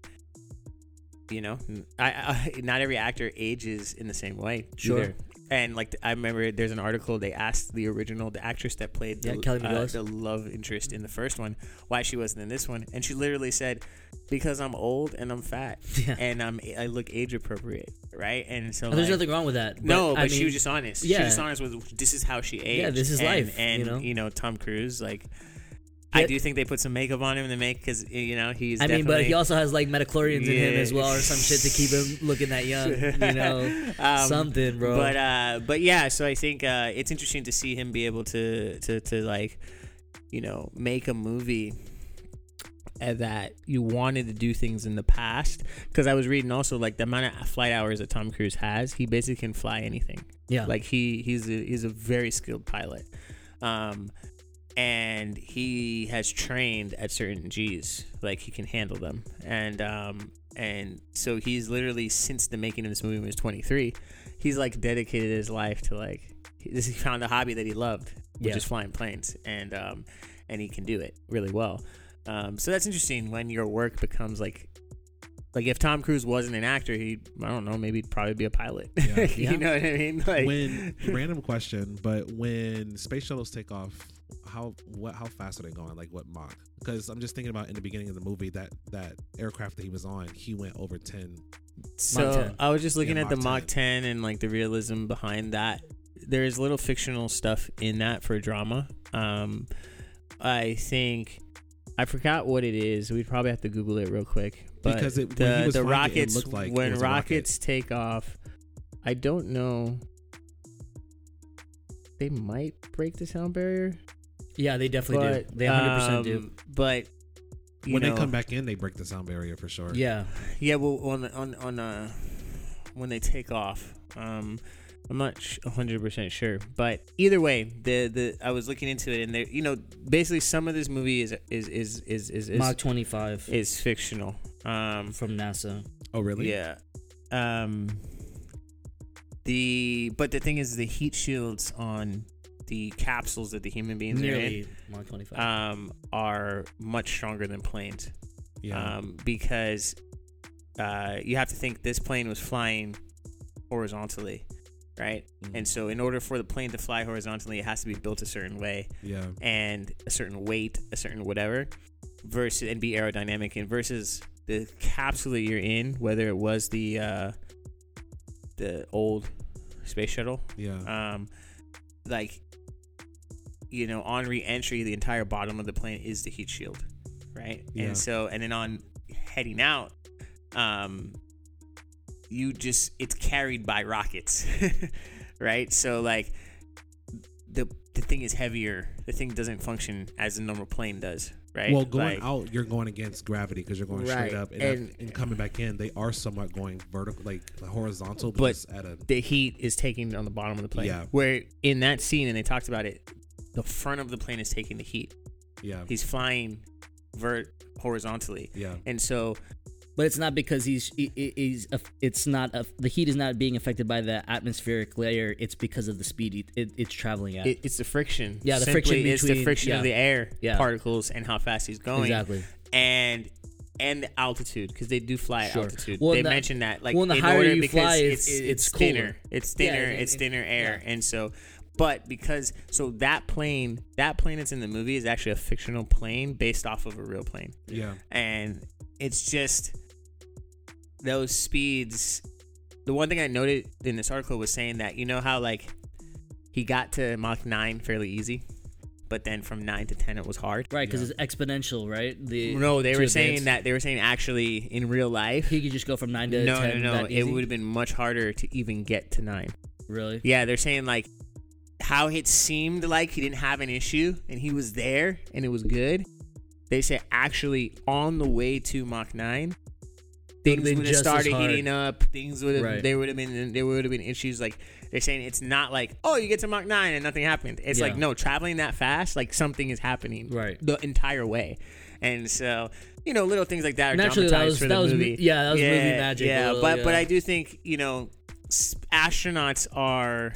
You know, I, I not every actor ages in the same way. Sure. either. And like I remember, there's an article they asked the original, the actress that played the, Yeah, Kelly uh, the love interest in the first one, why she wasn't in this one, and she literally said, "Because I'm old and I'm fat Yeah. and I'm I look age appropriate, right?" And so And there's like- nothing wrong with that. no, but I she mean, was just honest. She was just honest with this is how she aged. Yeah, this is and, life, And you know? Tom Cruise, like, I do think they put some makeup on him to make because you know he's. I mean, but he also has like midi-chlorians in him as well, or some shit to keep him looking that young. You know, Um, something, bro. But uh, but yeah, so I think uh, it's interesting to see him be able to to to like, you know, make a movie that you wanted to do things in the past. Because I was reading also like the amount of flight hours that Tom Cruise has, he basically can fly anything. yeah, Like he he's a, he's a very skilled pilot. Um, and he has trained at certain G's, like he can handle them, and um, and so he's literally since the making of this movie when he was 23, he's like dedicated his life to like he, this, he found a hobby that he loved, which Yeah. is flying planes, and um, and he can do it really well. Um, so that's interesting when your work becomes like. Like if Tom Cruise wasn't an actor, he I don't know, maybe he'd probably be a pilot. Yeah. Yeah. you know what I mean? Like when random question, but when space shuttles take off, how what how fast are they going? Like what Mach? Because I'm just thinking about in the beginning of the movie that that aircraft that he was on, he went over ten. So 10. I was just looking Yeah, at the Mach Mach 10 and like the realism behind that. There's little fictional stuff in that for drama. Um, I think I forgot what it is. We'd probably have to Google it real quick. But Because it- when he the was the flying it, it rockets looked like when was a rocket. rockets take off, I don't know. They might break the sound barrier. yeah, they definitely but, do. They 100 percent do. um, But when know, they come back in, they break the sound barrier for sure. Yeah, Yeah, well, on on on uh, when they take off, um, I'm not hundred percent sure, but either way, the the I was looking into it, and there, you know, basically some of this movie is is is is is is, Mach 25 is fictional. Um, from NASA. Oh really? yeah. Um, the but the thing is, the heat shields on the capsules that the human beings are in Nearly Mach 25. um, are much stronger than planes Yeah. um, because uh, you have to think this plane was flying horizontally, right? Mhm. And so, in order for the plane to fly horizontally, it has to be built a certain way Yeah. and a certain weight, a certain whatever, versus and be aerodynamic. And versus the capsule that you're in, whether it was the uh, the old space shuttle, Yeah. um, like you know, on re-entry, the entire bottom of the plane is the heat shield, right? Yeah. And so, and then on heading out, um, you just it's carried by rockets, right? So like the the thing is heavier. The thing doesn't function as a normal plane does, right? Well, going Like- out, you're going against gravity because you're going Right. straight up, and, And- and, coming back in, they are somewhat going vertical, like horizontal, but, But- at a the heat is taking on the bottom of the plane. Yeah. Where in that scene, and they talked about it, the front of the plane is taking the heat. yeah, He's flying vert horizontally, yeah, and so But it's not because he's he- he- he's it's not the heat is not being affected by the atmospheric layer. It's because of the speed it, it, it's traveling at. it, it's the friction. Yeah, the Simply, friction It's the friction yeah. of the air Yeah. particles and how fast he's going, exactly. and and the altitude because they do fly at Sure. altitude. Well, they the- mentioned that like well, the in higher order you because fly, it's it's- it's, it's thinner, it's thinner, it- it's it- thinner air, yeah. and so. But because so that plane, that plane that's in the movie is actually a fictional plane based off of a real plane. yeah, and it's just those speeds. The one thing I noted in this article was saying that you know how like he got to Mach nine fairly easy, but then from nine to ten it was hard. Right, because Yeah. it's exponential, right? The No, they to were saying advance. that they were saying actually in real life. he could just go from nine to No, no, ten. no. that It would have been much harder to even get to nine. really. Yeah, they're saying like how it seemed like he didn't have an issue and he was there and it was good. They say actually on the way to Mach nine, things would have started heating up. Things would have Right. there would have been there would have been issues. Like they're saying it's not like oh you get to Mach nine and nothing happened. It's Yeah. like no traveling that fast like something is happening Right. the entire way. And so you know little things like that are Naturally, that was for that the was yeah, that was movie magic. Yeah, little, but but. I do think you know astronauts are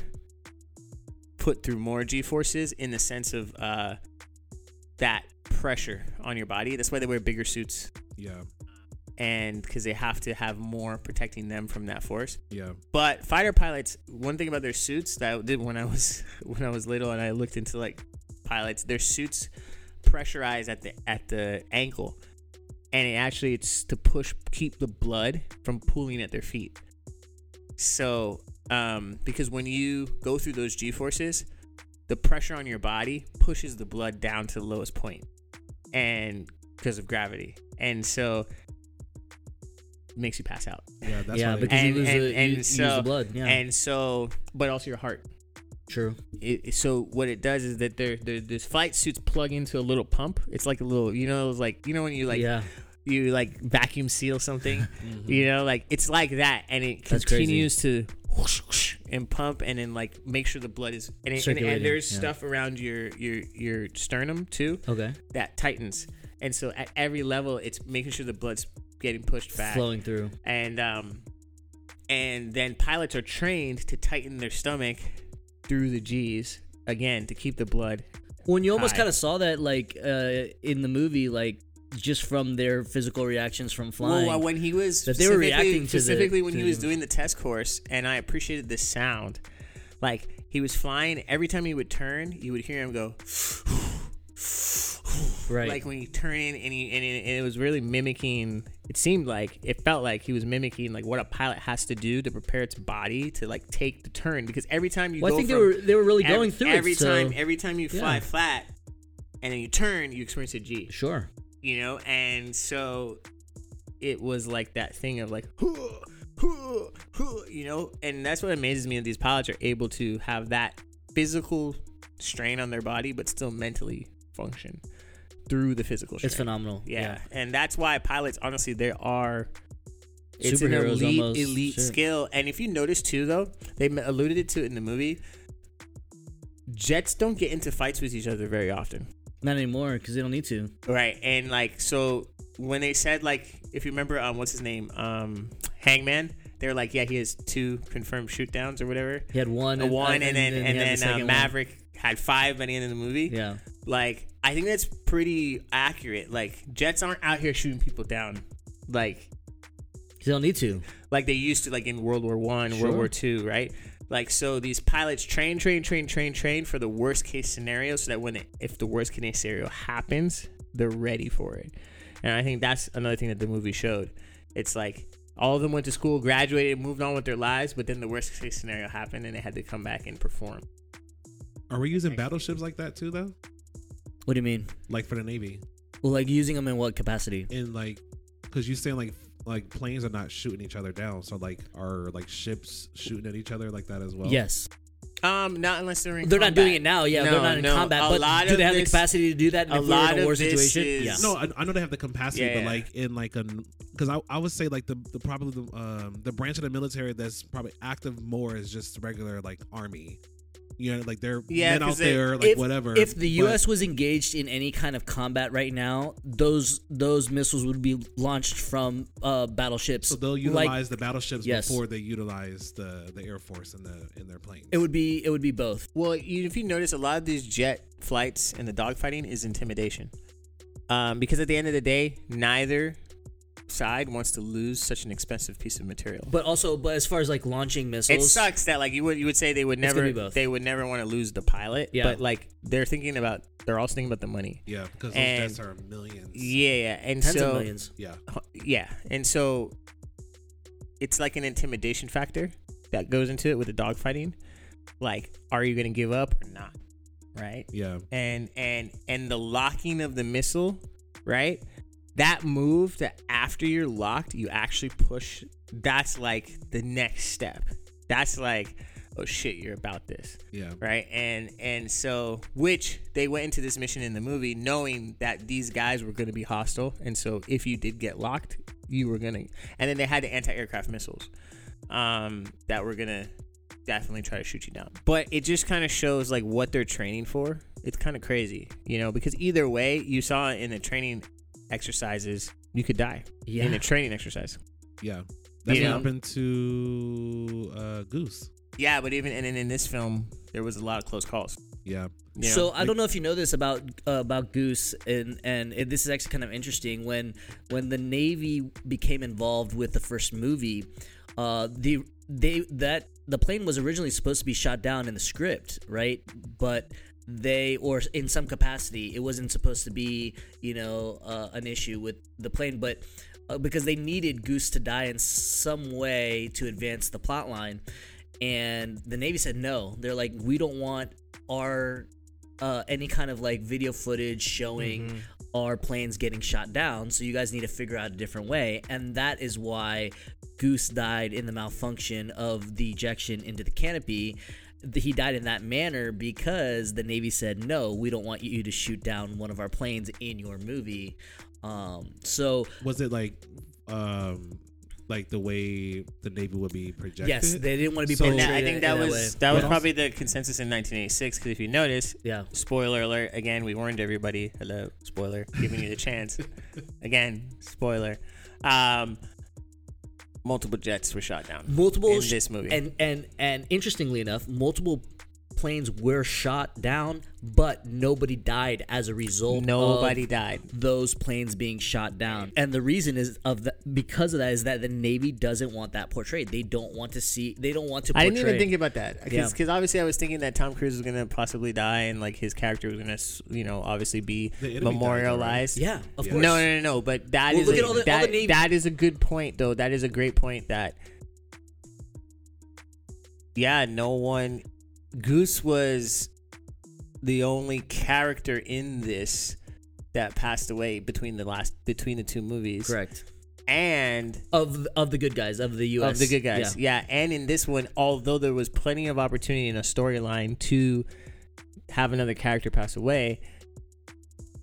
put through more G forces in the sense of uh, that pressure on your body. That's why they wear bigger suits, yeah, and because they have to have more protecting them from that force. yeah, But fighter pilots, one thing about their suits that I did when I was when I was little and I looked into like pilots, their suits pressurized at the at the ankle, and it actually it's to push keep the blood from pooling at their feet. So, um, because when you go through those G forces, the pressure on your body pushes the blood down to the lowest point, and because of gravity, and so makes you pass out. yeah. That's yeah, why they, because And- you lose and- the, and you, you so- use the blood. Yeah, And so, but also your heart. true. it, so what it does is that there, there this flight suits plug into a little pump. It's like a little, you know, it's like you know when you like yeah, you like vacuum seal something, mm-hmm. you know, like it's like that, and it That's crazy. continues to whoosh, whoosh, and pump, and then like make sure the blood is and, it, and, and there's yeah. stuff around your your your sternum too okay, that tightens, and so at every level it's making sure the blood's getting pushed back flowing through. and um and then pilots are trained to tighten their stomach through the G's again to keep the blood. When you almost kind of saw that, like uh, in the movie, like just from their physical reactions from flying. Well, when he was That they were specifically- reacting to the- specifically when he was doing the test course, and I appreciated the sound. Like he was flying, every time he would turn, you would hear him go. Right. Like when he turned in, and, he, and, it, and it was really mimicking. It seemed like it felt like he was mimicking like what a pilot has to do to prepare its body to like take the turn. Because every time you well, go I think they were they were really every, going through every it. so- time every time you fly Yeah. flat and then you turn you experience a g sure. you know and so it was like that thing of like you know and that's what amazes me that these pilots are able to have that physical strain on their body but still mentally function through the physical strain It's phenomenal. yeah. and that's why pilots honestly there are it's an elite almost, elite shit. skill and if you notice too though they alluded to it in the movie jets don't get into fights with each other very often Not anymore because they don't need to. right and like so when they said like if you remember um what's his name um hangman they were like yeah he has two confirmed shoot downs or whatever He had one, a one and, then and, he had the then uh, second one. maverick had five by the end of the movie Yeah, like I think that's pretty accurate. Like jets aren't out here shooting people down, Like, they don't need to. like they used to, like in World War One, Sure. World War Two, right? Like so, these pilots train, train, train, train, train for the worst case scenario, so that when it, if the worst case scenario happens, they're ready for it. And I think that's another thing that the movie showed. It's like all of them went to school, graduated, moved on with their lives, but then the worst case scenario happened, and they had to come back and perform. Are we using battleships like that too, though? What do you mean? Like for the Navy, Well, like using them in what capacity? in like, because you saying like like planes are not shooting each other down, so like are like ships shooting at each other like that as well? yes, Um, not unless they're in. they're not doing it now. Yeah, No, they're not in no. combat. A But lot do of they have the this- capacity to do that a if we're lot in a of war this situation? is- yeah. No, I, I know they have the capacity, Yeah, but yeah. like in like a because I, I would say like the, the probably the um the branch of the military that's probably active more is just regular like army. You know, like they're Yeah, men out 'cause they- there like if, whatever. If the but- U.S. was engaged in any kind of combat right now, those those missiles would be launched from uh, battleships. so they'll like- utilize the battleships Yes. before they utilize the the air force in the in their planes. it would be it would be both. Well, you, if you notice, a lot of these jet flights and the dogfighting is intimidation. Um, because at the end of the day, neither side wants to lose such an expensive piece of material. But also, but as far as like launching missiles, It sucks that like you would you would say they would never both. they would never want to lose the pilot. Yeah. But like they're thinking about they're also thinking about the money. yeah, because those and- jets are millions. Yeah, yeah. And tens so of millions. Yeah, yeah, and so it's like an intimidation factor that goes into it with the dogfighting. Like, are you gonna give up or not? Right? yeah, and and and the locking of the missile, right? That move that after you're locked, you actually push. That's like the next step. That's like, oh shit, you're about this, yeah. right? And and so, which they went into this mission in the movie knowing that these guys were going to be hostile, and so if you did get locked, you were gonna. And then they had the anti-aircraft missiles, um, that were gonna definitely try to shoot you down. But it just kind of shows like what they're training for. It's kind of crazy, you know, because either way, you saw in the training exercises, you could die Yeah. in a training exercise. Yeah, that's You what know? happened to uh, Goose. Yeah, but even and in, in this film, there was a lot of close calls. Yeah, you know? So I don't know if you know this about uh, about Goose, and and it, this is actually kind of interesting. When when the Navy became involved with the first movie, uh, the they that the plane was originally supposed to be shot down in the script, right? But they or in some capacity, it wasn't supposed to be you know uh, an issue with the plane, but uh, because they needed Goose to die in some way to advance the plot line. And the Navy said no. They're like, we don't want our uh, any kind of like video footage showing our planes getting shot down. So you guys need to figure out a different way. And that is why Goose died in the malfunction of the ejection into the canopy. Th- He died in that manner because the Navy said, no, we don't want you to shoot down one of our planes in your movie. Um, so was it like um like the way the Navy would be projected? yes, they didn't want to be So- portrayed I think that that was way. that was probably the consensus in 1986. Because if you notice, yeah. spoiler alert again, we warned everybody. Hello, spoiler, giving you the chance. again, spoiler. Um, multiple jets were shot down. multiple in sh- this movie. and and and interestingly enough multiple planes were shot down but nobody died as a result Nobody of died. those planes being shot down and the reason is of the, because of that is that the navy doesn't want that portrayed they don't want to see they don't want to I didn't even think about that Yeah. because obviously I was thinking that Tom Cruise was gonna possibly die and like his character was gonna you know obviously be The enemy died, memorialized. yeah of Yeah. course No, no, no, no. But that Well, is look a, at all the- all that, the Navy- that is a good point, though. That is a great point. That yeah, no one. Goose was the only character in this that passed away between the last between the two movies, correct and of of the good guys of the us of the good guys. yeah. Yeah. and in this one, although there was plenty of opportunity in a storyline to have another character pass away,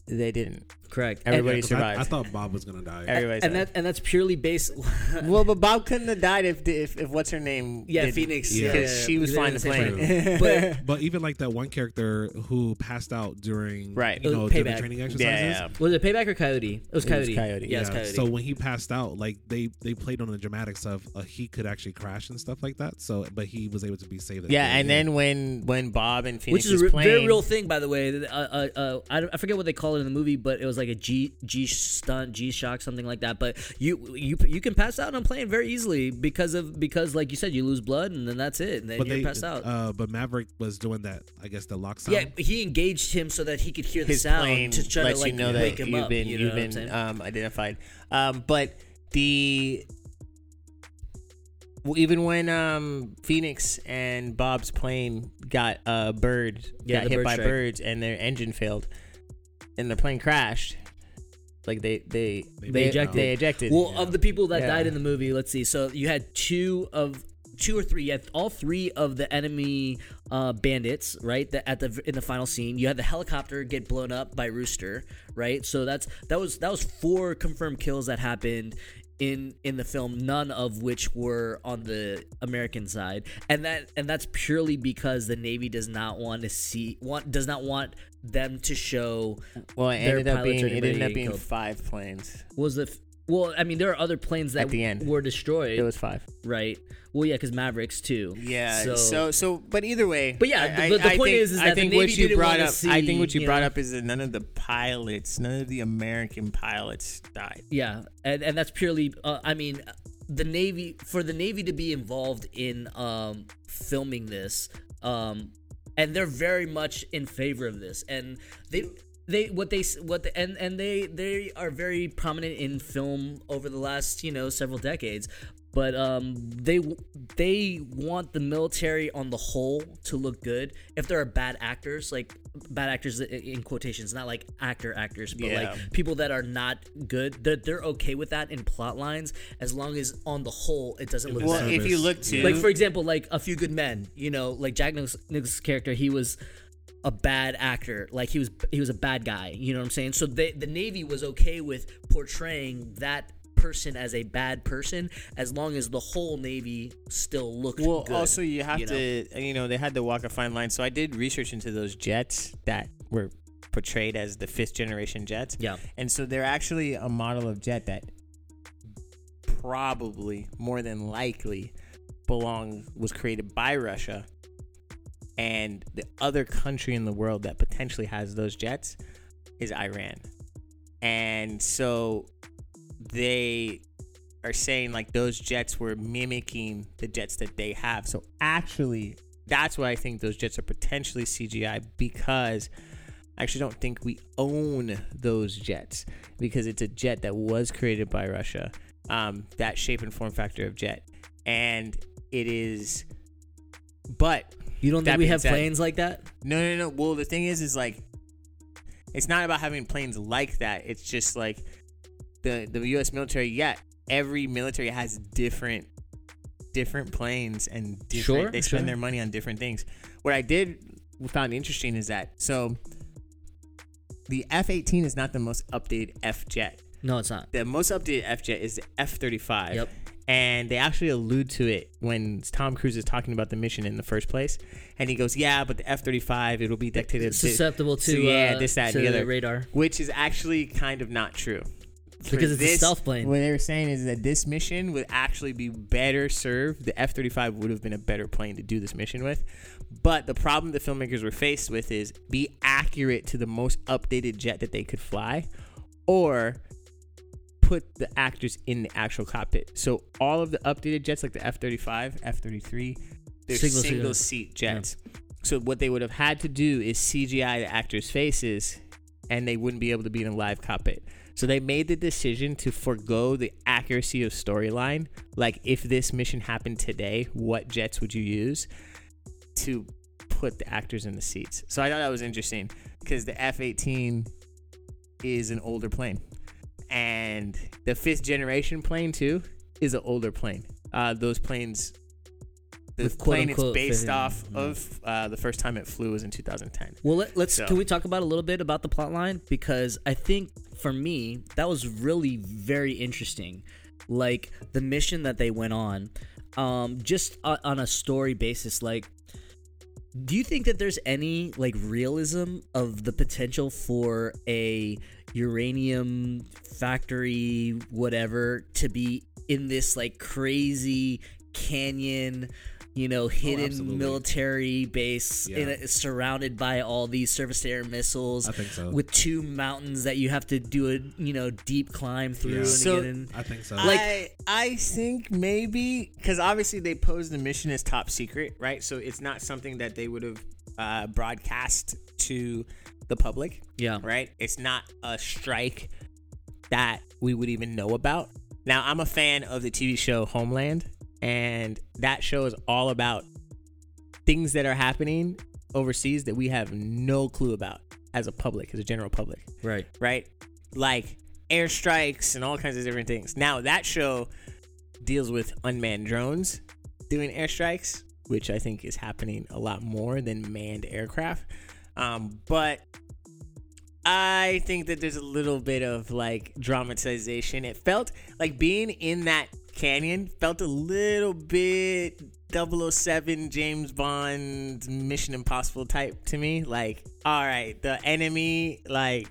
they didn't. Correct And- Everybody 'Cause I, survived. I thought Bob was gonna die. Everybody and that and that's purely based well, but Bob couldn't have died if if, if what's her name? yeah didn't. phoenix Yeah. yeah, she was flying the plane. But- But even like that one character who passed out during Right. you know, during the Payback. training exercises. yeah. was it payback or coyote it was It was coyote, Coyote. yeah, it's Yeah, coyote So when he passed out, like they they played on the dramatics of uh, he could actually crash and stuff like that. So, but he was able to be saved. Yeah, and then when when Bob and Phoenix which is a re- playing, very real thing, by the way. Uh, uh, uh, I, I forget what they call it in the movie, but it was was like a G G stunt, G shock, something like that. But you you you can pass out on a plane very easily because of because like you said, you lose blood and then that's it, and then But you're they, passed out. uh, but Maverick was doing that. I guess the lock sound. yeah, he engaged him so that he could hear the his sound plane to try lets to like you know wake that him you've up. been you know you've what I'm been um, identified. Um, but the well, even when um, Phoenix and Bob's plane got uh, bird Yeah, got hit bird by strike. birds and their engine failed, and their plane crashed. Like they they They They ejected. They ejected. Well, of the people that Yeah. died in the movie, let's see. So you had two of two or three. You had all three of the enemy uh, bandits, right? That at the in the final scene, you had the helicopter get blown up by Rooster, right? So that's that was that was four confirmed kills that happened in in the film none of which were on the american side and that and that's purely because the navy does not want to see want does not want them to show well, it ended up being it ended up being killed. five planes. was the well i mean there are other planes that At the end. were destroyed It was five. right well yeah because mavericks too Yeah. so, So, so, but either way. But yeah, I- the- the I point think- is- is I that the think what you brought up. I think what you, you brought know? up is that none of the pilots, none of the American pilots died. yeah and and that's purely uh, i mean the navy for the navy to be involved in um filming this um and they're very much in favor of this and they they what they what the, and and they they are very prominent in film over the last you know several decades but um they they want the military on the whole to look good if there are bad actors like bad actors in quotations not like actor actors but Yeah. like people that are not good they're, they're okay with that in plot lines as long as on the whole it doesn't look Well, bad. if you look to like for example like a few good men you know like jack Nicholson- nicholson's character he was a bad actor like he was he was a bad guy you know what i'm saying so they, the navy was okay with portraying that person as a bad person as long as the whole navy still looked Well, good, also you have you know? to, you know, they had to walk a fine line. So I did research into those jets that were portrayed as the fifth generation jets. yeah And so they're actually a model of jet that probably, more than likely, belong was created by Russia. And the other country in the world that potentially has those jets is Iran. And so they are saying like those jets were mimicking the jets that they have. So actually, that's why I think those jets are potentially CGI because I actually don't think we own those jets because it's a jet that was created by Russia. Um, that shape and form factor of jet, and it is. But you don't think we have said- planes like that no, no, no. Well, the thing is, is like, it's not about having planes like that. It's just like the the U.S. military. Yeah, every military has different different planes and different. Sure, they spend sure. their money on different things. What I did found interesting is that so the F-18 is not the most updated F jet. no it's not The most updated F jet is the F-35. Yep. And they actually allude to it when Tom Cruise is talking about the mission in the first place, and he goes, "Yeah, but the F thirty five it'll be dictated susceptible to so, yeah, uh, this that to and the other. radar. Which is actually kind of not true. Because it's a stealth plane What they were saying is that this mission would actually be better served. The F thirty five would have been a better plane to do this mission with, but the problem the filmmakers were faced with is be accurate to the most updated jet that they could fly, or put the actors in the actual cockpit. So all of the updated jets, like the F thirty five, F thirty three, they're Single single, seater. seat jets. So what they would have had to do is CGI the actors' faces, and they wouldn't be able to be in a live cockpit. So they made the decision to forego the accuracy of storyline. Like if this mission happened today, what jets would you use to put the actors in the seats? So I thought that was interesting because the F eighteen is an older plane, and the fifth generation plane too is an older plane. Uh, those planes. The With plane it's based off Mhm. of uh, the first time it flew was in 2010. Well, let, let's So- can we talk about a little bit about the plot line because I think for me that was really very interesting. Like the mission that they went on, um, just on a story basis. Like, do you think that there's any like realism of the potential for a uranium factory, whatever, to be in this like crazy canyon? you know, hidden absolutely. military base in Yeah. a, surrounded by all these surface to air missiles I think so. with two mountains that you have to do a you know deep climb through Yeah. and So- get in. I think so. Like- I I think maybe because obviously they posed the mission as top secret, right? So it's not something that they would have uh, broadcast to the public, Yeah. right? It's not a strike that we would even know about. Now I'm a fan of the TV show Homeland, and that show is all about things that are happening overseas that we have no clue about as a public, as a general public Right. right? Like airstrikes and all kinds of different things. Now that show deals with unmanned drones doing airstrikes, which I think is happening a lot more than manned aircraft. Um, but I think that there's a little bit of like dramatization. It felt like being in that canyon felt a little bit 007 James Bond Mission Impossible type to me. Like, all right, the enemy like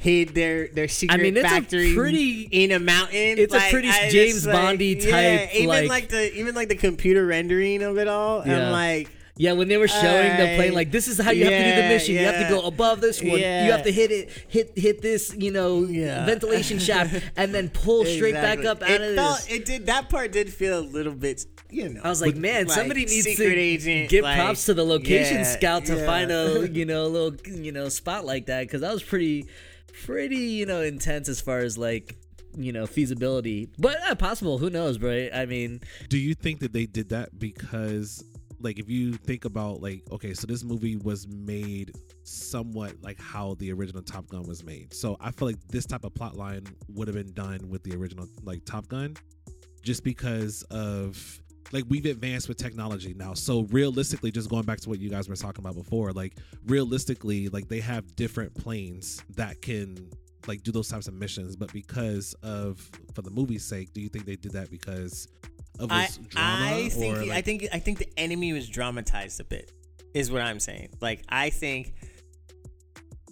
hid their their secret mean, it's a factory pretty- in a mountain. it's a pretty I James just, like, Bondy yeah, type, even like- like, the even like the computer rendering of it all. Yeah. I'm like. Yeah, when they were showing the plane, like this is how you have to do the Yeah, mission. You have to go above this one. You have to hit it, hit hit this, you know, Yeah. ventilation shaft, and then pull straight back up out it of felt, this. It did that part did feel a little bit, you know. I was like, man, like, somebody needs to agent, give like, props to the location yeah, scout to yeah. find a you know a little you know spot like that because that was pretty pretty you know intense as far as like you know feasibility, but uh, possible. Who knows, bro? I mean, Do you think that they did that because, like, if you think about, like, okay, so this movie was made somewhat like how the original Top Gun was made. So I feel like this type of plot line would have been done with the original, like, Top Gun, just because of. Like we've advanced with technology now, so realistically, just going back to what you guys were talking about before, like realistically, like they have different planes that can like do those types of missions. But because of for the movie's sake, do you think they did that because of I, drama? I think or I think I think the enemy was dramatized a bit. Is what I'm saying. Like I think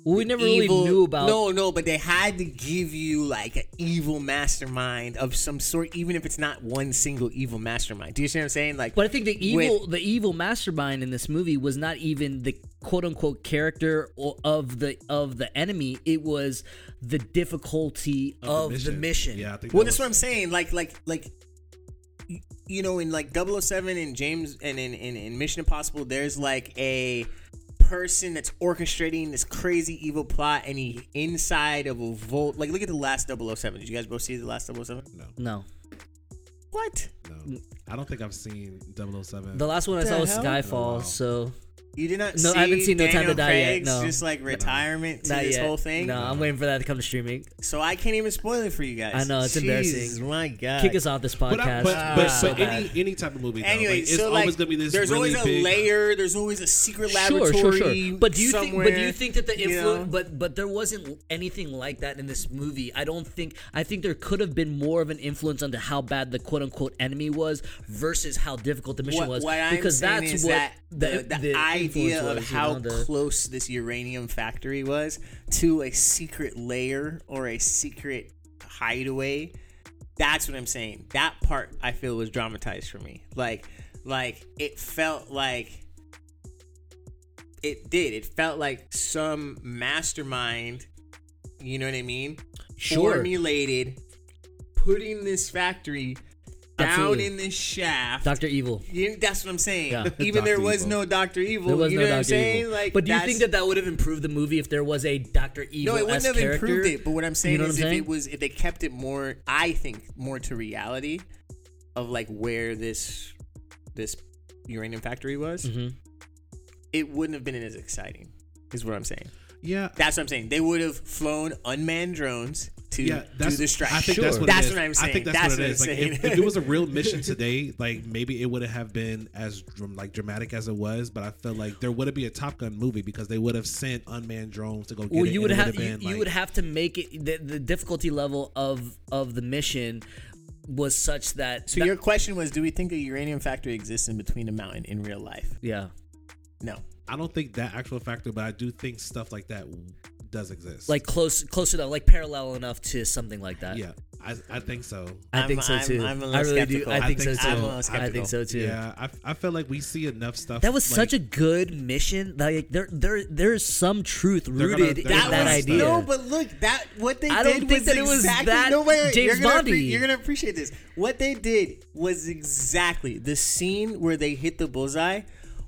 well, we never evil- really knew about. No, no, but they had to give you like an evil mastermind of some sort, even if it's not one single evil mastermind. Do you see what I'm saying? Like, But I think the With- evil, the evil mastermind in this movie was not even the quote unquote character of the of the enemy. It was the difficulty of, the, mission. Yeah, I think. Well, that that's what I'm saying. Like, like, like, y- you know, in like 007 and James and in, in, in Mission Impossible, there's like a person that's orchestrating this crazy evil plot, and he inside of a vault. Like, look at the last 007. Did you guys both see the last 007? No, No, What? no. I don't think I've seen 007. the last one I saw was? Skyfall. So You did not No, see I haven't seen No Time to Daniel Die yet, no. just like retirement to not this yet. whole thing? No, I'm waiting for that to come to streaming. So I can't even spoil it for you guys. I know, it's embarrassing. My God. Kick us off this podcast. but, I, but, Ah. but, so but bad. any any type of movie, though, Anyway, like, it's so always like, gonna be this. there's really always a big, layer. There's always a secret Sure, laboratory. sure, sure. sure. But do you think? But do you think that the you influence? know? But but there wasn't anything like that in this movie. I don't think. I think there could have been more of an influence onto how bad the quote unquote enemy was versus how difficult the mission what, was. what I'm because that's is what that the, the, the idea of how close this uranium factory was to a secret layer or a secret hideaway. That's what I'm saying. That part I feel was dramatized for me. Like, like it felt like it did. It felt like some mastermind. You know what I mean? Sure. Formulated, putting this factory down Absolutely. in this shaft. Doctor Evil. You, that's what I'm saying. Yeah. Even there was Evil. no Doctor Evil. There was you no know what I'm saying? Evil. Like, but do you that's- think that that would have improved the movie if there was a Doctor Evil? No, it wouldn't have character? improved it. But what I'm saying know is, I'm if it was, if they kept it more, I think more to reality of like where this this uranium factory was, Mhm. it wouldn't have been as exciting. Is what I'm saying. Yeah, That's what I'm saying. They would have flown unmanned drones to yeah. do That's the strike. I think Sure. that's what. That's what I'm I saying. think that's, That's what it what is. I'm Like if, if it was a real mission today, like maybe it wouldn't have been as like dramatic as it was. But I feel like there wouldn't be a Top Gun movie because they would have sent unmanned drones to go get Well, it. you would it have been, you, you would have to make it the, the difficulty level of of the mission was such that, so that- your question was, do we think a uranium factory exists in between a mountain in real life? yeah No. I don't think that actual factor, but I do think stuff like that does exist. like close close enough like parallel enough to something like that. yeah, I, I think so. I I'm- think so I'm- too. I'm a I really do. skeptical. I I think, think so so. too. I'm a little I skeptical. think so too. Yeah, I, I feel like we see enough stuff. That was like- such a good mission. Like there, there, there's some truth gonna- rooted in that was- idea. No, but look, that what they I did don't think was that it was exactly, that no, wait, wait, James you're gonna, Bondy. you're gonna appreciate this. What they did was exactly the scene where they hit the bullseye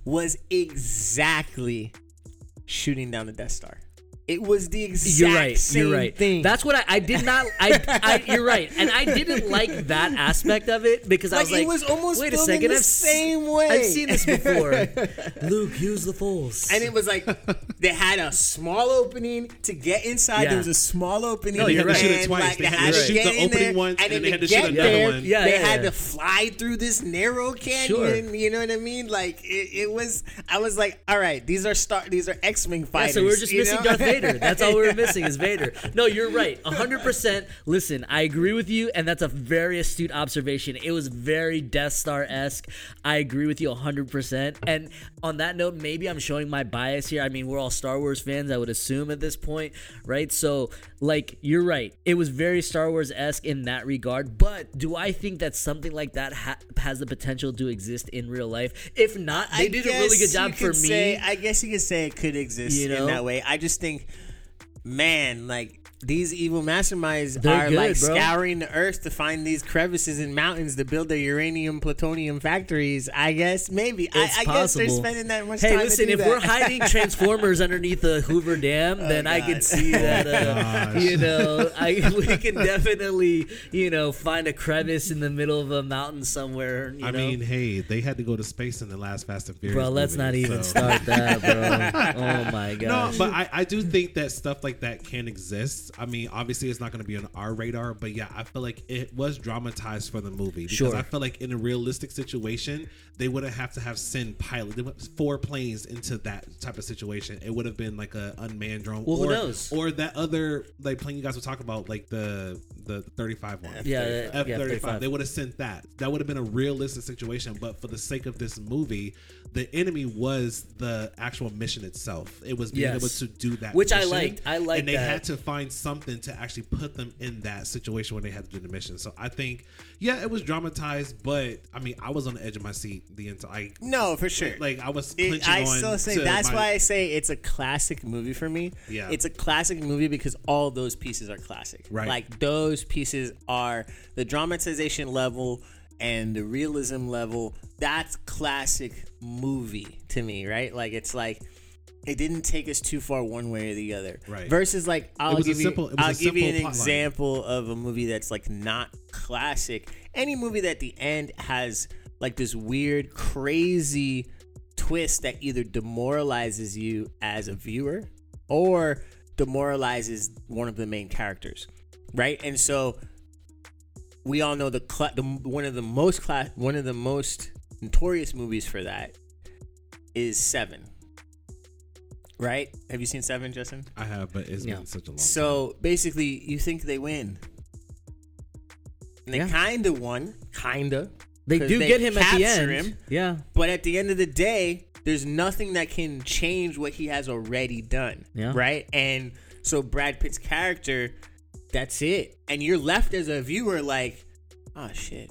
was exactly shooting down the Death Star. It was the exact You're right. same You're right. thing. That's what I, I did not. I, I. You're right, and I didn't like that aspect of it because I was like, it was almost wait a second, the I've same way. I've seen this before. Luke, use the force. and it was like they had a small opening to get inside. Yeah. There was a small opening. No, you're had to shoot it twice. Like, They they had had to to shoot the opening there, once, and, and then they had to shoot another there, one. Yeah, they yeah, had yeah. to fly through this narrow canyon. You know what I mean? Like it, it was. I was like, all right, these are star. These are X Men Yeah, fighters. so we were just missing know? Darth Vader. That's all we were missing is Vader. No, you're right. 100%. Listen, I agree with you, and that's a very astute observation. It was very Death Star esque. I agree with you 100%. And on that note, maybe I'm showing my bias here. I mean, we're all Star Wars fans, I would assume at this point, right? So, like, you're right. It was very Star Wars esque in that regard. But do I think that something like that ha- has the potential to exist in real life? If not, they I did a really good job for me. Say, I guess you could say it could exist You know? in that way. I just think, man, like these evil masterminds They're are good, like bro. scouring the earth to find these crevices and mountains to build their uranium plutonium factories. I guess maybe. I, It's I guess they're possible. spending that much Hey, time. listen, to if do we're hiding Transformers underneath the Hoover Dam, then I God. can see that, uh, you know, I, we can definitely, you know, find a crevice in the middle of a mountain somewhere. You I know? mean, hey, they had to go to space in the last Fast and Furious. bro, let's movie, not even so- start that, bro. Oh my God. No, gosh. but I, I do think that stuff like that can exist. I mean, obviously, it's not going to be on our radar, but yeah, I feel like it was dramatized for the movie because Sure. I feel like in a realistic situation, they wouldn't have to have send pilot they went four planes into that type of situation. It would have been like a unmanned drone, Well, who or knows? or that other like plane you guys were talking about, like the the thirty five one. yeah, yeah, F yeah, thirty 35. five. They would have sent that. That would have been a realistic situation. But for the sake of this movie, the enemy was the actual mission itself. It was being Yes. able to do that, Which I liked. I liked and they that. had to find something to actually put them in that situation when they had to do the mission. So I think, yeah, it was dramatized, but I mean, I was on the edge of my seat the entire. I, no, for sure. like I was It- I on. still say that's my- why I say it's a classic movie for me. Yeah. it's a classic movie because all those pieces are classic. Right. like those pieces are the dramatization level and the realism level. That's classic movie to me, right? Like it's like. It didn't take us too far one way or the other. Right. Versus like I'll give simple- you it was a I'll give you an plot line. example of a movie that's like not classic. Any movie that at the end has like this weird, crazy twist that either demoralizes you as a viewer or demoralizes one of the main characters, right? And so we all know the, cla the one of the most class one of the most notorious movies for that is Seven. Right? Have you seen Seven, Justin? I have, but it's Yeah. been such a long. So basically, you think they win. And they Yeah. kind of won, kind of. They do they get him at the end. him. Yeah. But at the end of the day, there's nothing that can change what he has already done. Yeah. Right? And so Brad Pitt's character, that's it. And you're left as a viewer like, oh shit.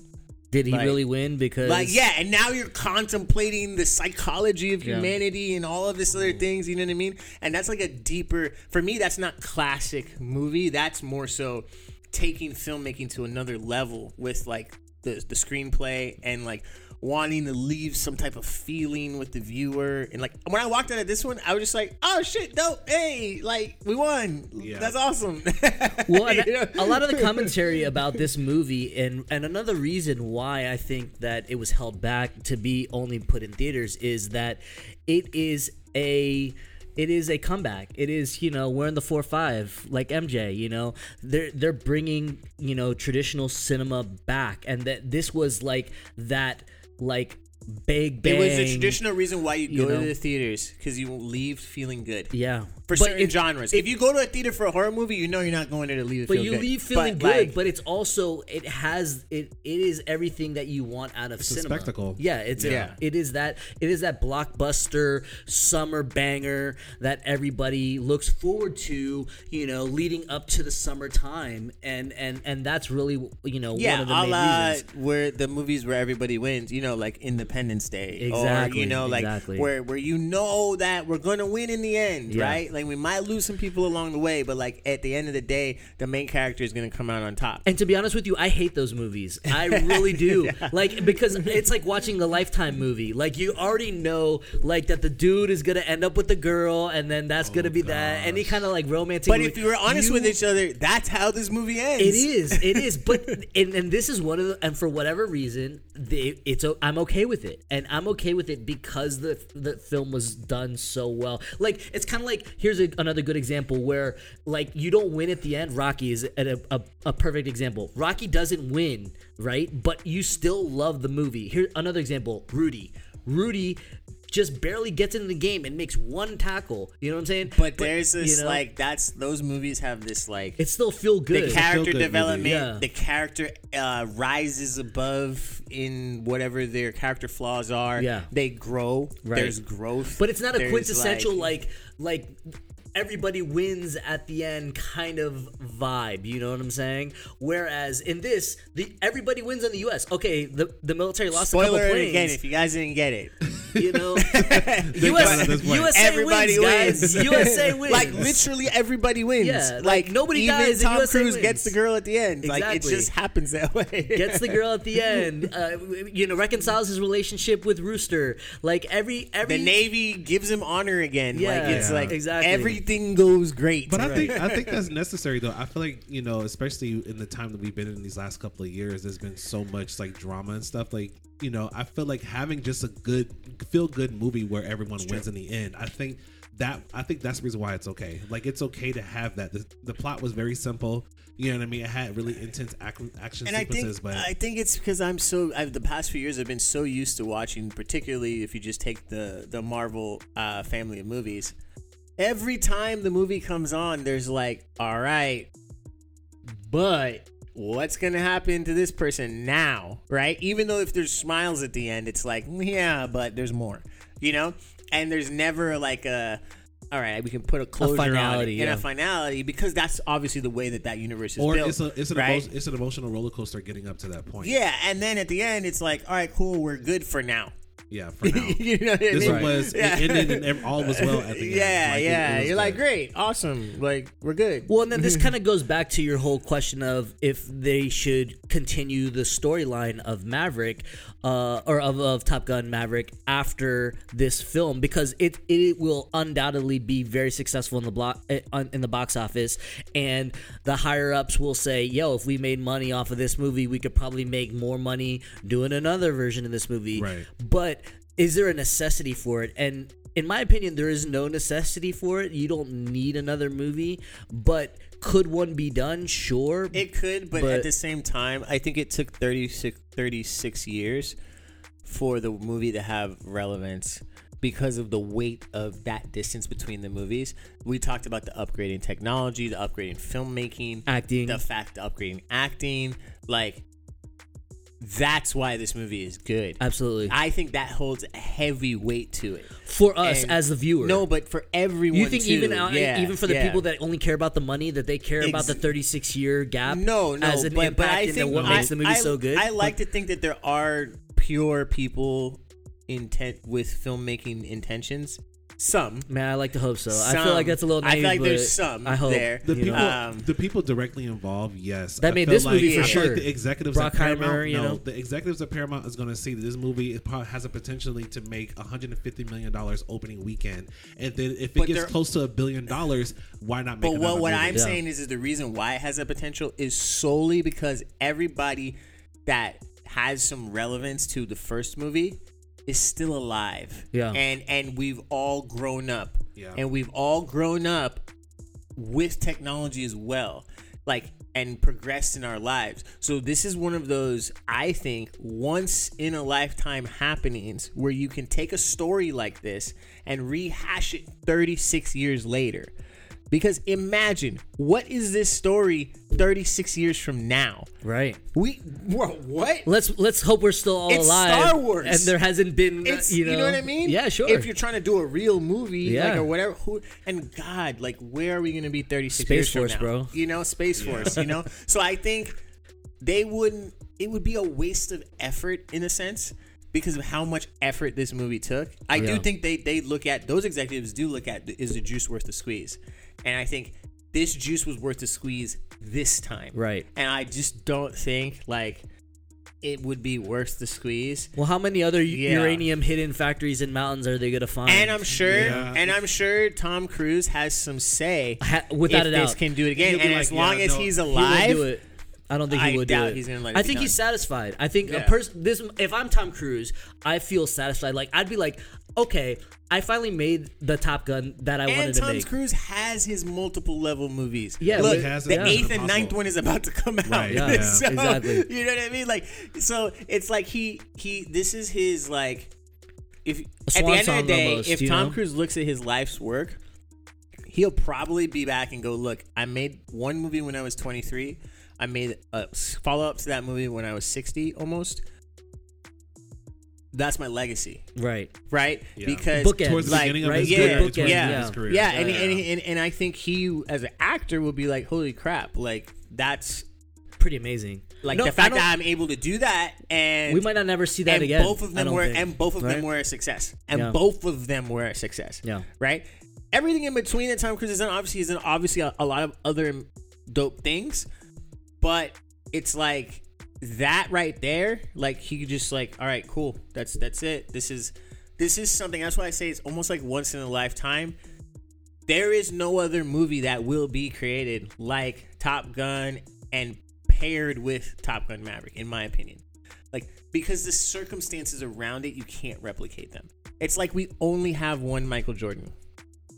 Did he Like- really win? Because Like, yeah, and now you're contemplating the psychology of Yeah. humanity and all of this other things, you know what I mean? And that's like a deeper for me, that's not classic movie. That's more so taking filmmaking to another level with like the the screenplay and like wanting to leave some type of feeling with the viewer. And like when I walked out of this one, I was just like, oh shit, dope, hey, like we won. Yeah. That's awesome. well, and a lot of the commentary about this movie, and and another reason why I think that it was held back to be only put in theaters is that it is a it is a comeback. It is you know we're in the four five like MJ. You know they're they're bringing you know traditional cinema back, and that this was like that like big bang. It was the traditional reason why you you go know? to the theaters because you leave feeling good. Yeah, For But certain it- genres, it- if you go to a theater for a horror movie, you know you're not going there to leave. Feeling good. But feel you good. leave feeling But, good. like, but it's also it has it it is everything that you want out of a cinema. spectacle. Yeah, it's Yeah. it is that it is that blockbuster summer banger that everybody looks forward to. You know, leading up to the summertime, and and and that's really you know yeah, one of the main la reasons. where the movies where everybody wins, you know, like Independence Day, or Exactly, you know, like exactly. where where you know that we're gonna win in the end, Yeah. right? Like we might lose some people along the way, but like at the end of the day, the main character is gonna come out on top. And to be honest with you, I hate those movies. I really do. Like because it's like watching a Lifetime movie. Like you already know, like that the dude is gonna end up with the girl, and then that's gonna be that. Oh, Any kind of like romantic. But movie, if you were honest with each other, that's how this movie ends. It is. It is. But and, and this is one of the and for whatever reason, they, it's I'm okay with it, and I'm okay with it because the the film was done so well. Like it's kind of like here's a, another good example where like you don't win at the end. Rocky is a, a, a perfect example. Rocky doesn't win, right? But you still love the movie. Here another example. Rudy. Rudy. Just barely gets into the game and makes one tackle. You know what I'm saying? But there's this you know, like that's those movies have this like it still feel good. the character feel-good development, Yeah. the character uh, rises above in whatever their character flaws are. Yeah. they grow. Right. There's growth, But it's not a There's, quintessential like like everybody wins at the end kind of vibe. You know what I'm saying? Whereas in this, the everybody wins in the U.S. Okay, the the military lost a Spoiler couple planes. again if you guys didn't get it. you know, at US. USA Everybody wins, wins. USA wins. like literally everybody wins. Yeah, like, like, nobody even dies and Tom USA Cruise wins. gets the girl at the end. Like it just happens that way. gets the girl at the end. Uh, you know, reconciles his relationship with Rooster. Like every every the Navy gives him honor again. like Yeah, it's like exactly. Everything goes great. But I think I think that's necessary though. I feel like you know, especially in the time that we've been in these last couple of years, there's been so much like drama and stuff. Like you know, I feel like having just a good feel good movie where everyone wins in the end. I think that I think that's the reason why it's okay. Like it's okay to have that. The, the plot was very simple. You know what I mean? It had really intense ac- action and I sequences, think but I think it's because I'm so I've the past few years I've been so used to watching, particularly if you just take the the Marvel uh, family of movies. Every time the movie comes on, there's like, all right, but what's gonna happen to this person now, right? Even though if there's smiles at the end, it's like, yeah, but there's more, you know. And there's never like a all right, we can put a closure on it finality, and yeah. a finality because that's obviously the way that that universe is or built. it's a it's an right? emo- it's an emotional roller coaster getting up to that point. Yeah, and then at the end, it's like, all right, cool, we're good for now. Yeah. For now, you know what I this mean? one was Yeah. it ended and ev- all was well at the end. Yeah, Like, yeah. it was You're like, great, awesome, like we're good. Well, and then this kind of goes back to your whole question of if they should continue the storyline of Maverick, uh, or of, of Top Gun Maverick after this film, because it it will undoubtedly be very successful in the block eh, in the box office, and the higher ups will say, "Yo, if we made money off of this movie, we could probably make more money doing another version of this movie." Right. But is there a necessity for it? And in my opinion, there is no necessity for it. You don't need another movie, but could one be done? Sure. It could, but, But- at the same time, I think it took 36, 36 years for the movie to have relevance because of the weight of that distance between the movies. We talked about the upgrading technology, the upgrading filmmaking, Acting. the fact the upgrading acting. Like, that's why this movie is good. Absolutely. I think that holds a heavy weight to it. for us And- as the viewer. No, but for everyone, you think too. even out, Yeah, even for the yeah. people that only care about the money, that they care about Ex- the 36 year gap no, no, as an but, impact but I and think what I, makes the movie I, so good? I like to think that there are pure people intent with filmmaking intentions. Some. Man, I like to hope so. I Some. feel like that's a little I naive. feel like there's but some I hope there. The you know? people, Um, the people directly involved, yes. That I made feel this like, movie for I feel like sure. the executives at Bruckheimer, Paramount, you no, know? the executives at Paramount is going to see that this movie it probably has a potentially to make 150 million dollars opening weekend, and then if it But gets they're- close to a billion dollars, why not make? But another what, what movie? I'm Yeah. saying is, is the reason why it has that potential is solely because everybody that has some relevance to the first movie is still alive. Yeah. And and we've all grown up. Yeah. And we've all grown up with technology as well. like and progressed in our lives. So this is one of those I think once in a lifetime happenings where you can take a story like this and rehash it 36 years later. Because imagine what is this story 36 years from now? Right. We what? what? Let's let's hope we're still all It's alive. Star Wars. and there hasn't been. Uh, it's you know, what I mean? Yeah, sure. If you're trying to do a real movie, Yeah. like or whatever, who and God, like where are we gonna be 36 Space years from Force, now? bro. You know, Space Force. You know, so I think they wouldn't. It would be a waste of effort in a sense because of how much effort this movie took. I do think they they look at those executives do look at is the juice worth the squeeze, and I think this juice was worth the squeeze this time. Right. And I just don't think like it would be worth the squeeze. well, how many other Yeah. uranium hidden factories and mountains are they gonna find? And I'm sure, Yeah. and I'm sure Tom Cruise has some say Ha- without if a this doubt. can do it again. And like, as long yeah, as no, he's he He alive, do it. I don't think he I would doubt do it. he's gonna let it I be think he's satisfied. I think Yeah. a person. This, if I'm Tom Cruise, I feel satisfied. Like I'd be like, okay, I finally made the Top Gun that I and wanted to make. Tom make. Cruise has his multiple level movies. Yeah, look, he has the. Yeah. eighth and ninth one is about to come out. Right, yeah, So, exactly. You know what I mean? Like, so it's like he he. This is his like. If at the end of the day, almost, if Tom know? Cruise looks at his life's work, he'll probably be back and go, "Look, I made one movie when I was 23. I made a follow up to that movie when I was 60 almost. That's my legacy, right. right? Yeah. Because Bookends, Towards the like, beginning of right? his yeah, career. Good towards the bookends, end yeah, of his career. yeah, and, And, and and I think he, as an actor, would be like, "Holy crap!" Like that's Pretty amazing. like No, the fact that I'm able to do that, and we might not never see that and again. both of them were think. and both of them were a success, and Yeah. both of them were a success. Yeah. right. Everything in between that Tom Cruise has done, obviously, is done obviously a, a lot of other dope things, but it's like that right there. Like he could just like, all right, cool. That's that's it. This is this is something. That's why I say it's almost like once in a lifetime. There is no other movie that will be created like Top Gun and paired with Top Gun Maverick, in my opinion. Like because the circumstances around it, you can't replicate them. It's like we only have one Michael Jordan.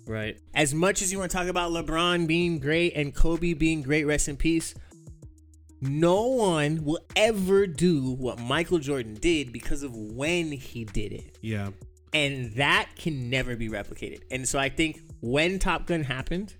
Right. As much as you want to talk about LeBron being great and Kobe being great, rest in peace, no one will ever do what Michael Jordan did because of when he did it. Yeah. And that can never be replicated. And so I think when Top Gun happened,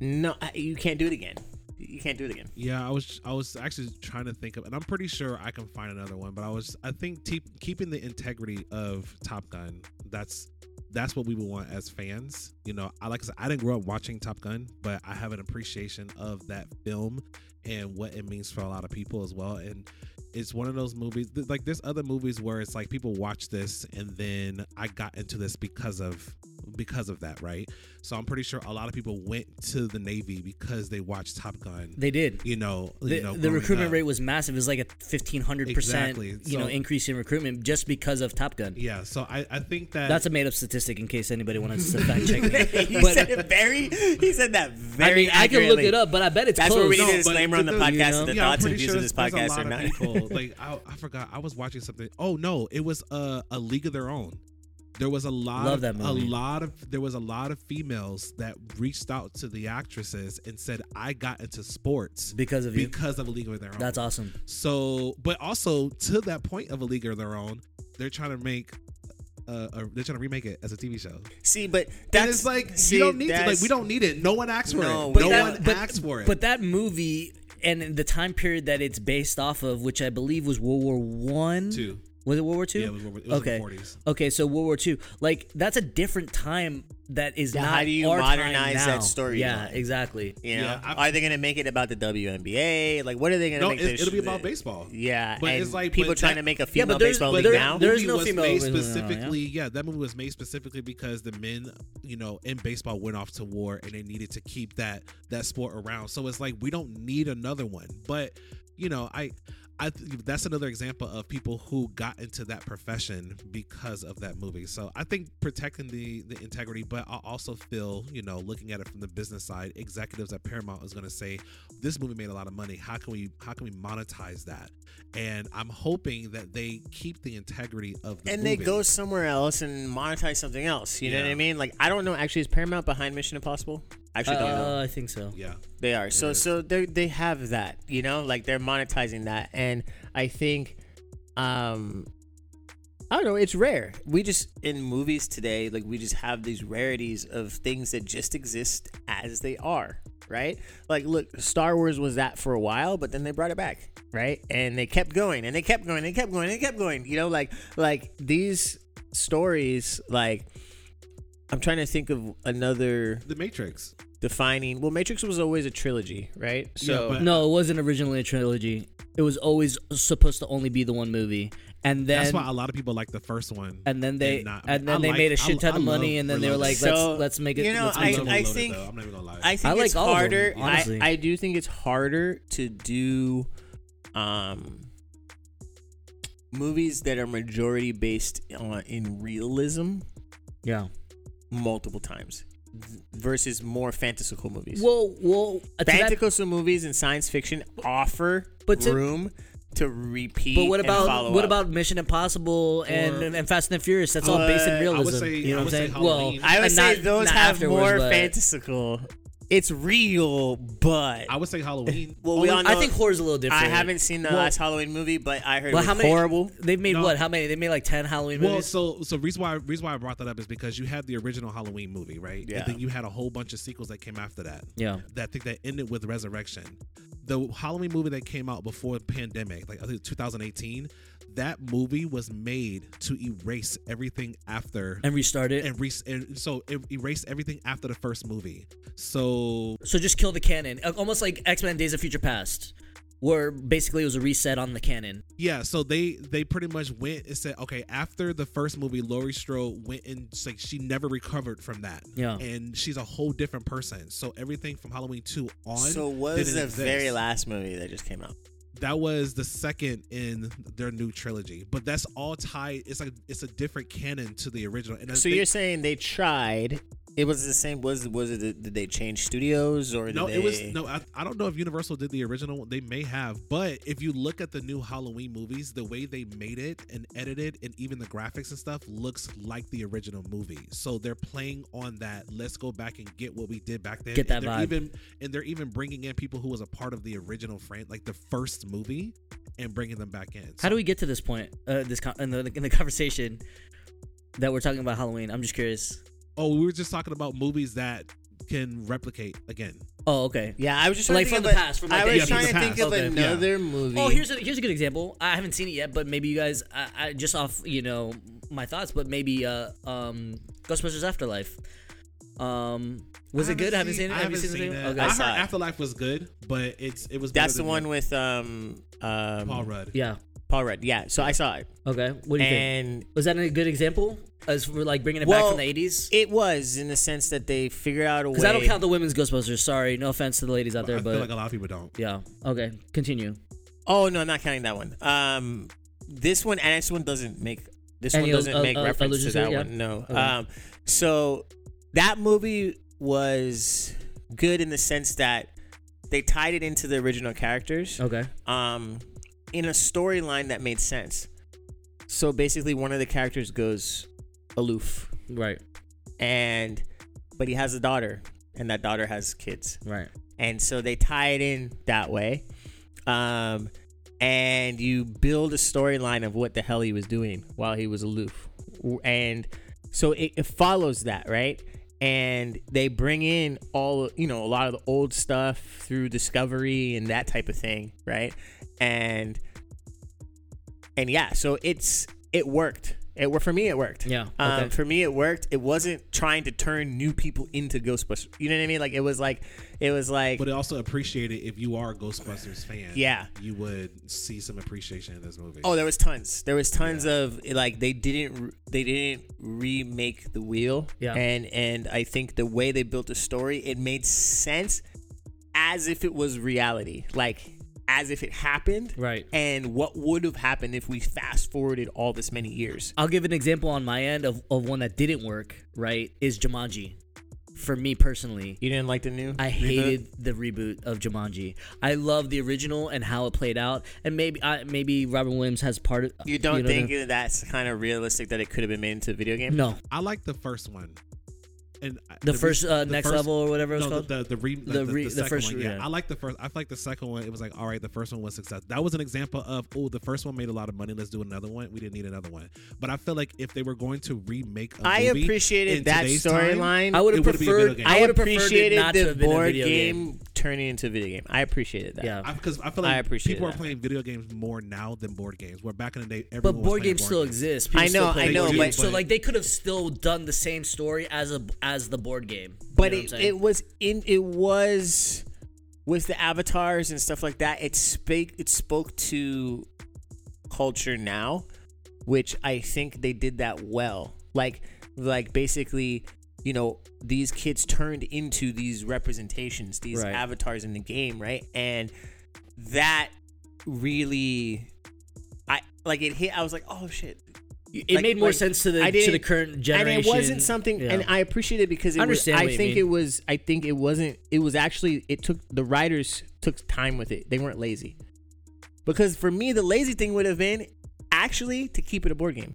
no, uh, you can't do it again. You can't do it again. Yeah, I was I was actually trying to think of, and I'm pretty sure I can find another one. But I was I think te- keeping the integrity of Top Gun. That's that's what we would want as fans. You know, I like I said, I didn't grow up watching Top Gun, but I have an appreciation of that film and what it means for a lot of people as well. And it's one of those movies like there's other movies where it's like people watch this and then I got into this because of because of that, right? So I'm pretty sure a lot of people went to the Navy because they watched Top Gun They did. you know, The, you know, the recruitment up. rate was massive. It was like a fifteen hundred Exactly. percent, you know, increase in recruitment just because of Top Gun. Yeah, so I, I think that That's a made up statistic in case anybody wants to fact check me. he But said it very. He said that I very. mean, I can look it up, but I bet it's That's close. where we need No, a disclaimer on the the- podcast you know? that the yeah, thoughts and views sure of this there's, there's podcast are lot not. of people. like I, I forgot, I was watching something. Oh no, it was a a League of Their Own. There was a lot Love of that a lot of there was a lot of females that reached out to the actresses and said I got into sports because of you. because of a League of Their Own. That's awesome. So, but also to that point of a League of Their Own, they're trying to make. Uh, a, they're trying to remake it as a TV show. See, but that's like see, you don't need to. Like we don't need it. No one asked for No, it. we No don't. one but, asked for it. But that movie and the time period that it's based off of, which I believe was World War One. Two. Was it World War Two? Yeah, it was, World War- it was okay. in the 40s. Okay, so World War Two, like that's a different time that is Yeah, not. how do you our modernize that story Yeah, line? exactly. You know, Yeah, I- are they going to make it about the WNBA? Like, what are they going to No, make? It, it'll be about baseball. Yeah, But and it's like- people but trying that- to make a female but there's- baseball but league there- now. there's no female made baseball now, yeah? specifically. Yeah, that movie was made specifically because the men, you know, in baseball went off to war and they needed to keep that that sport around. So it's like we don't need another one. But you know, I. I th- that's another example of people who got into that profession because of that movie. So I think protecting the the integrity, but I also feel you know looking at it from the business side, executives at Paramount is going to say this movie made a lot of money. How can we how can we monetize that? And I'm hoping that they keep the integrity of the and movie. they go somewhere else and monetize something else. You know what I mean? Like, I don't know. Actually, is Paramount behind Mission Impossible? I actually don't know. Uh, I think so. Yeah. They are. So so they they have that, you know, like they're monetizing that and I think um I don't know, it's rare. We just in movies today, like we just have these rarities of things that just exist as they are, right? Like look, Star Wars was that for a while, but then they brought it back, right? And they kept going and they kept going and they kept going and they kept going, you know, like like these stories like I'm trying to think of another The Matrix. defining well matrix was always a trilogy right so but- No, it wasn't originally a trilogy. It was always supposed to only be the one movie, and then That's why a lot of people like the first one. and then they and not- and then I they like- made a shit ton I of money, love and then they were Reloaded. like, let's So, let's make it. you know, let's I, make I- it love I Reloaded, think- though. I'm not even gonna lie. i think I like it's all of them, harder honestly. I, I do think it's harder to do um movies that are majority based on in realism yeah. Multiple times versus more fantastical movies Well, well, uh, to that- fantastical movies and science fiction offer But to- room to repeat but what about follow what up. about Mission Impossible and, Or- and, and Fast and Furious? That's all based in realism. say- you know what I'm would say saying? Well, I would say not- those not have afterwards, more but- fantastical. It's real, but I would say Halloween. well, we all know. I think horror's a little different. I haven't seen the Well- last Halloween movie, but I heard Well, it how was many? horrible. They've made No. what? How many? They made like ten Halloween movies. Well, movies. so so reason why reason why I brought that up is because you had the original Halloween movie, right? Yeah. And then you had a whole bunch of sequels that came after that. yeah. That I think that ended with Resurrection. The Halloween movie that came out before the pandemic, like I think 2018, that movie was made to erase everything after And restart it. and, re- and so it erased everything after the first movie. So so just kill the canon, almost like X Men: Days of Future Past, where basically it was a reset on the canon. yeah, so they they pretty much went and said, okay, after the first movie, Laurie Strode went and it's like she never recovered from that. Yeah. and she's a whole different person. So everything from Halloween two on. So what was didn't the exist. very last movie that just came out? That was the second in their new trilogy, but that's all tied. It's like it's a different canon to the original. And So they- you're saying they tried? It was the same. Was was it? Did they change studios or No, they? it was no. I, I don't know if Universal did the original. They may have, but if you look at the new Halloween movies, the way they made it and edited, and even the graphics and stuff, looks like the original movie. So they're playing on that. Let's go back and get what we did back then. Get that and they're vibe. Even and they're even bringing in people who was a part of the original frame, like the first movie, and bringing them back in. How do we get to this point? Uh, this con- in the in the conversation that we're talking about Halloween. I'm just curious. Oh, we were just talking about movies that can replicate again. Oh, okay. Yeah, I was just So, trying like, to from think the of- past, from, like, I was 80s. trying to think of. Okay. another movie. Oh, here's a here's a good example. I haven't seen it yet, but maybe you guys, I, I just off you know my thoughts, but maybe uh um Ghostbusters Afterlife. Um, was I it good? I haven't seen- seen it. I Have you haven't seen, seen it? Okay. I I heard it. Afterlife was good, but it's it was. that's the than one with um um Paul Rudd. Yeah. Paul Rudd. Yeah, so I saw it, Okay. What do you think? and Was that a good example as for like bringing it Well, back from the eighties? it was in the sense that they figured out a way. Because I don't count the women's Ghostbusters. Sorry, no offense to the ladies out there, I but feel like a lot of people don't. yeah. Okay, continue. Oh no, I'm not counting that one. Um, this one and this one doesn't make this Any one doesn't al- make al- reference to that yeah? one. No. Okay. Um, so that movie was good in the sense that they tied it into the original characters. Okay. Um, in a storyline that made sense. So basically, one of the characters goes aloof, Right. and but he has a daughter, and that daughter has kids. Right. and so they tie it in that way. Um and you build a storyline of what the hell he was doing while he was aloof. And so it, it follows that right? And they bring in all you know a lot of the old stuff through discovery and that type of thing right? And and yeah so it's it worked it worked for me it worked Yeah. um, Okay. for me, it worked. It wasn't trying to turn new people into Ghostbusters. You know what I mean? Like it was like, it was like, But it also appreciated if you are a Ghostbusters fan. Yeah. you would see some appreciation in this movie. oh, there was tons. There was tons of like they didn't they didn't remake the wheel. Yeah. and and I think the way they built the story, it made sense as if it was reality, like as if it happened. Right. And what would have happened if we fast forwarded all this many years? I'll give an example on my end of, of one that didn't work, right? Is Jumanji. For me personally, You didn't like the new? I reboot? hated the reboot of Jumanji. I love the original and how it played out, and maybe I, maybe Robin Williams has part of. You don't know think what that's kind of realistic that it could have been made into a video game? No, I like the first one. And I- The first uh, the next first- level or whatever it's No, called. the the the, re, the, The the, re- the the second first- one. Yeah. yeah. I like the first. I feel like the second one. It was like, all right, the first one was success. That was an example of, oh, the first one made a lot of money. Let's do another one. We didn't need another one. But I feel like if they were going to remake, a I movie appreciated in that storyline. I would it have would've been a video preferred. I I would have it appreciated not the have board video game, turning into a video game. I appreciated that. Yeah. because I, feel I like appreciate people that. are playing video games more now than board games. Where back in the day, everyone But board playing games still games. exist. People I know, I know, board but- so like they could have still done the same story as a as the board game. You but know it, it was in it was with the avatars and stuff like that. It spoke it spoke to culture now, which I think they did that well. Like like basically, you know, these kids turned into these representations, these Right. avatars in the game, right? And that really I like it hit I was like, "Oh shit, it like- made more like, sense to the I to the current generation. and it wasn't something Yeah. and i appreciate it because it I was, understand i what you think it was i think it wasn't it was actually it took the writers took time with it they weren't lazy because for me the lazy thing would have been actually to keep it a board game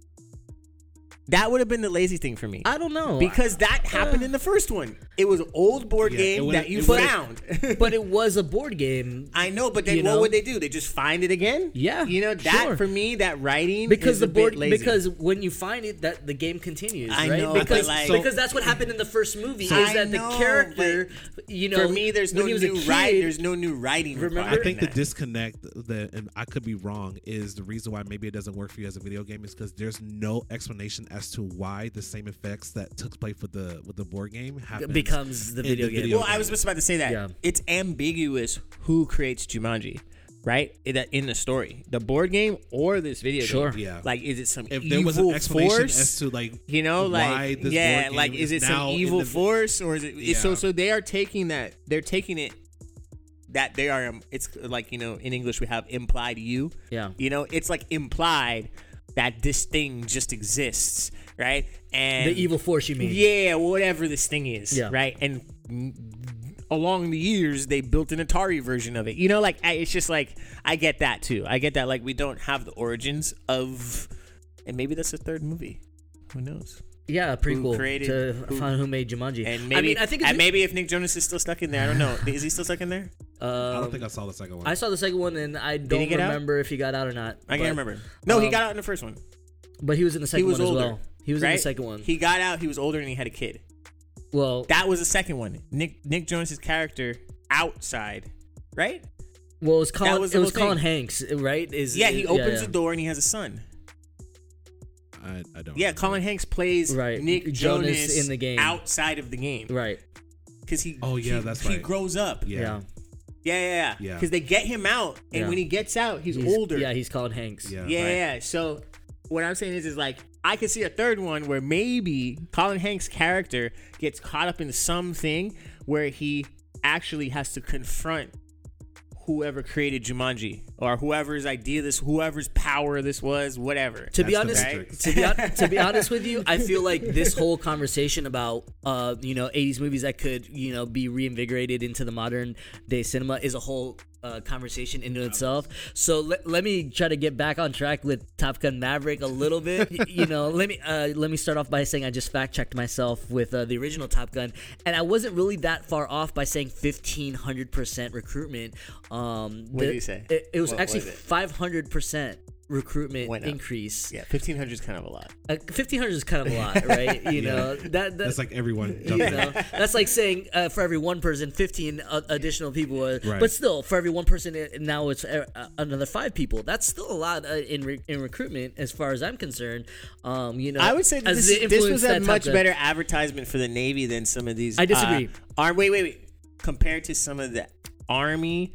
that would have been the lazy thing for me I don't know because that happened uh, in the first one it was an old board Yeah, it game would've- that you it would've- found but it was a board game. I know, but then You what know? would they do? They just find it again? Yeah, you know that sure. for me, that writing because is the a bit board lazy. because when you find it that the game continues I right know, but because like- because that's what happened in the first movie So- is I that know, the character you know for me, there's no when he was a new kid, writing. There's no new writing. Remember? required I think in the that. disconnect that, and I could be wrong, is the reason why maybe it doesn't work for you as a video game is because there's no explanation as to why the same effects that took place with the with the board game happens becomes the video the game video Well, I was just about to say that Yeah. it's ambiguous who creates Jumanji, right? In that in the story, the board game or this video Sure. game. Yeah. Like, is it some If evil there was an explanation force? as to like you know, why like this yeah, board like game is it some evil the- force or is it? it's So so they are taking that. They're taking it. That they are. um, It's like you know, in English we have implied you. Yeah. You know, it's like implied that this thing just exists, right? And the evil force you mean Yeah, whatever this thing is, Yeah. right? And along the years, they built an Atari version of it. You know, like I, it's just like I get that too. I get that like we don't have the origins of, and maybe that's a third movie. Who knows? Yeah a prequel created- to who- find who made Jumanji And maybe I mean I think and maybe if Nick Jonas is still stuck in there, I don't know. Is he still stuck in there? I um, don't think I saw the second one. I saw the second one and I don't he get out? remember if he got out or not I can't remember. No, he um, got out in the first one. but he was in the second was one older, as well he was in the second one He got out. He was older and he had a kid. well That was the second one. Nick Nick Jonas's character outside, right? well it was Colin was it was whole Colin. Hanks right is Yeah, he opens yeah. the door and he has a son. I, I don't. Yeah, remember. Colin Hanks plays Right. Nick Jonas Jonas, in the game. outside of the game right because he. Oh, yeah, he- that's he right. grows up. Yeah. yeah yeah, yeah, yeah. Yeah. Because they get him out, and Yeah. when he gets out, he's, He's- older. yeah he's Colin Hanks Yeah. yeah, right. yeah. So what I'm saying is, is like I could see a third one where maybe Colin Hanks' character gets caught up in something where he actually has to confront whoever created Jumanji or whoever's idea this, whoever's power this was, whatever. to be That's the honest, Matrix. to be hon- to be honest with you, I feel like this whole conversation about uh you know 80s movies that could you know be reinvigorated into the modern day cinema is a whole uh, conversation into itself. So let, let me try to get back on track with Top Gun Maverick a little bit. Y- you know, let me uh, let me start off by saying I just fact checked myself with uh, the original Top Gun, and I wasn't really that far off by saying 1500 percent recruitment. Um, What the- did you say? It, it was What actually 500 percent recruitment Went up. increase. yeah, fifteen hundred is kind of a lot. Uh, Fifteen hundred is kind of a lot, right? You Yeah. know that, that That's like everyone you jumping. know that's like saying uh, for every one person, fifteen uh, additional people. Uh, Right. But still, for every one person, uh, now it's uh, uh, another five people. That's still a lot uh, in re- in recruitment, as far as I'm concerned. Um, you know, I would say that as this, the this influence was a that Top much Gun- better advertisement for the Navy than some of these. I disagree. Uh, are wait, wait, wait. Compared to some of the Army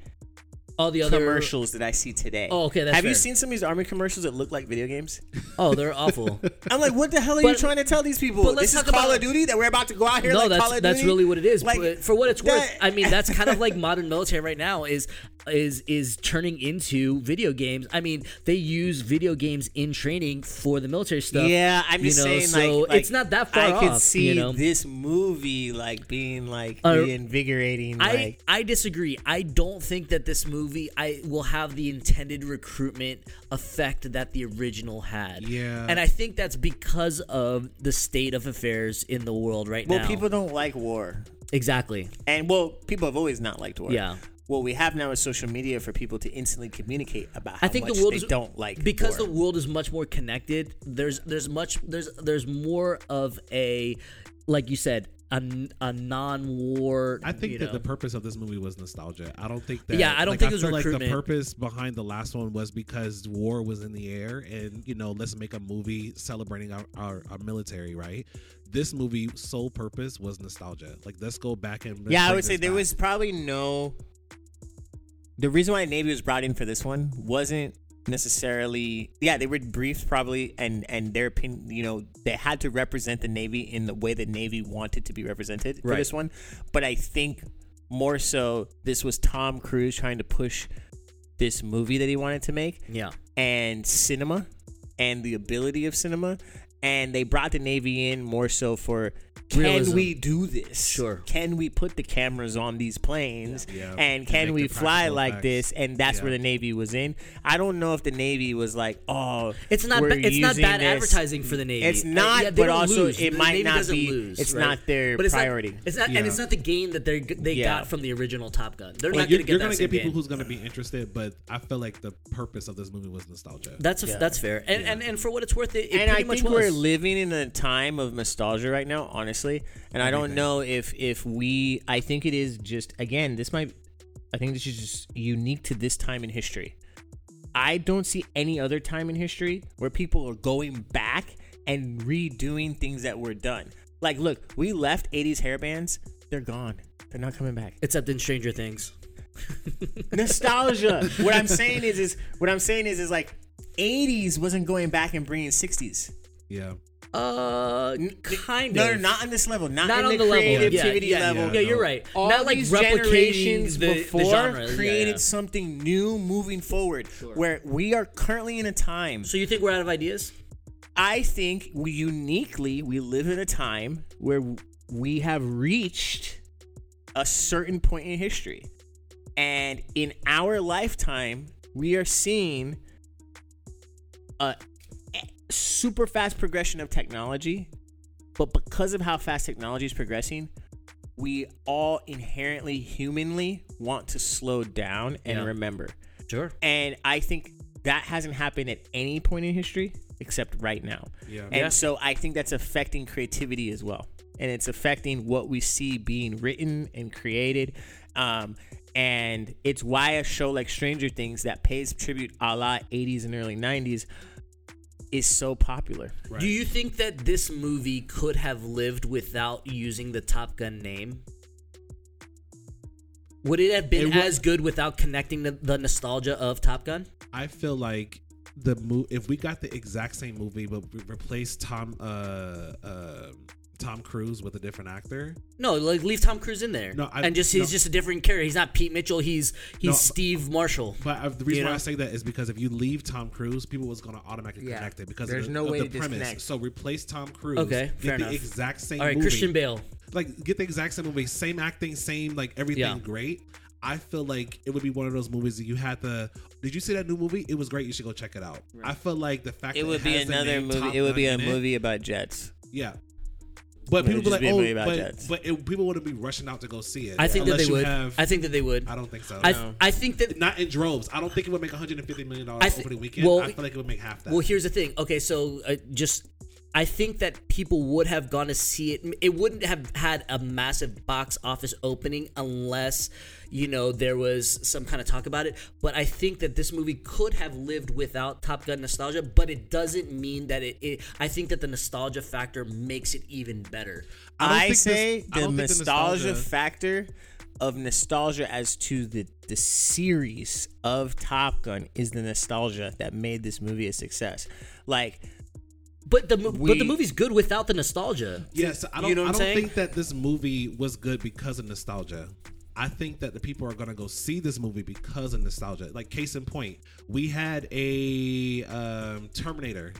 All the other commercials that I see today. Oh, okay, Have you seen some of these Army commercials that look like video games? Oh, they're awful. I'm like, what the hell are you trying to tell these people? but let's This is talk Call about- of Duty that we're about to go out here no, like that's Call of that's Duty? really what it is. Like, But for what it's worth, I mean, that's kind of like modern military right now is is is turning into video games. I mean, they use video games in training for the military stuff. Yeah, I'm just know, saying, so like, it's not that far I could off. see you know? this movie like being like Uh, reinvigorating. I like, I disagree. I don't think that this movie movie I will have the intended recruitment effect that the original had. Yeah. And I think that's because of the state of affairs in the world right Well, now. Well, people don't like war, exactly. and well, people have always not liked war. Yeah. What we have now is social media for people to instantly communicate about how I think much the world they is don't like because war. the world is much more connected. There's there's much there's there's more of a like you said a, a non-war. I think that know. the purpose of this movie was nostalgia. I don't think that. Yeah, I don't like, think it was feel like the purpose behind the last one was because war was in the air, and you know, let's make a movie celebrating our our, our military, right? This movie sole purpose was nostalgia. Like, let's go back and yeah, I would say this there was probably no. The reason why Navy was brought in for this one wasn't necessarily yeah they were briefed probably and and their opinion you know they had to represent the navy in the way the navy wanted to be represented for Right. this one but i think more so this was tom cruise trying to push this movie that he wanted to make yeah. and cinema and the ability of cinema and they brought the navy in more so for can Realism. we do this Sure. can we put the cameras on these planes Yeah. and And can we fly practical like effects. this and that's Yeah. where the navy was in i don't know if the navy was like oh It's not we're ba- it's not bad this- advertising for the Navy. it's Uh, not yeah, but also lose. it The might Navy not be lose, it's right? not their But it's not- priority it's not, Yeah. and it's not the gain that they they Yeah. got from the original Top Gun. They're Like, not going to get you're gonna get people gain. who's gonna be interested, but I feel like the purpose of this movie was nostalgia. That's a, that's fair, and, and and for what it's worth, it, it and pretty I think we're living in a time of nostalgia right now, honestly. And I don't know if if we. I think it is just again. This might. I think this is just unique to this time in history. I don't see any other time in history where people are going back and redoing things that were done. Like, look, we left '80s hair bands. They're gone. They're not coming back. except in Stranger Things. Nostalgia. what I'm saying is, is what I'm saying is, is like '80s wasn't going back and bringing '60s. yeah. Uh, kind No, of. no, not on this level. Not, Not on the, the level. Yeah, creativity yeah, level. Yeah, Yeah, you're right. All not like replications the, before the genre. Created something new moving forward. Where we are currently in a time. So you think we're out of ideas? I think we uniquely we live in a time where we have reached a certain point in history. And in our lifetime, we are seeing a super fast progression of technology. But because of how fast technology is progressing, we all inherently humanly want to slow down and Yeah. remember. Sure. And I think that hasn't happened at any point in history except right now. Yeah. And Yeah. so I think that's affecting creativity as well. And it's affecting what we see being written and created. Um, and it's why a show like Stranger Things that pays tribute a la 80s and early 90s is so popular. Right. Do you think that this movie could have lived without using the Top Gun name? Would it have been It would- as good without connecting the, the nostalgia of Top Gun? I feel like the mo- if we got the exact same movie but we replaced Tom uh, uh, Tom Cruise with a different actor, No, like leave Tom Cruise in there, No, I- and just he's no. just a different character. He's not Pete Mitchell. He's he's No, Steve Marshall. but I, the reason why know? I say that is because if you leave Tom Cruise, people was gonna automatically Yeah. connect it because There's of the, no of way the to premise. disconnect. So replace Tom Cruise. Okay, get fair the enough. exact same. All right, movie. Christian Bale. like get the exact same movie, same acting, same like everything Yeah. great. I feel like it would be one of those movies that you had the. Did you see that new movie? It was great. You should go check it out. I feel like the fact It that would be has the another name movie. Top It would Gun be a in it, movie about jets. Yeah. But It would people be just like, be a oh, about but, jets. but it, people wouldn't be rushing out to go see it. I think that unless they you would. Have, I think that they would. I don't think so. I No. I think that Not in droves. I don't think it would make 150 million I dollars thi- opening weekend. well, I feel like it would make half that. Well, here's the thing. Okay, so uh, just I think that people would have gone to see it. It wouldn't have had a massive box office opening unless you know there was some kind of talk about it. But I think that this movie could have lived without Top Gun nostalgia. But it doesn't mean that it. it I think that the nostalgia factor makes it even better. I I, think this- say I the don't the nostalgia, nostalgia- factor of nostalgia as to the the series of Top Gun is the nostalgia that made this movie a success. Like But the mo- but the movie's good without the nostalgia. Yes, I don't. You know I don't saying? think that this movie was good because of nostalgia. I think that the people are gonna go see this movie because of nostalgia. Like case in point, we had a um, Terminator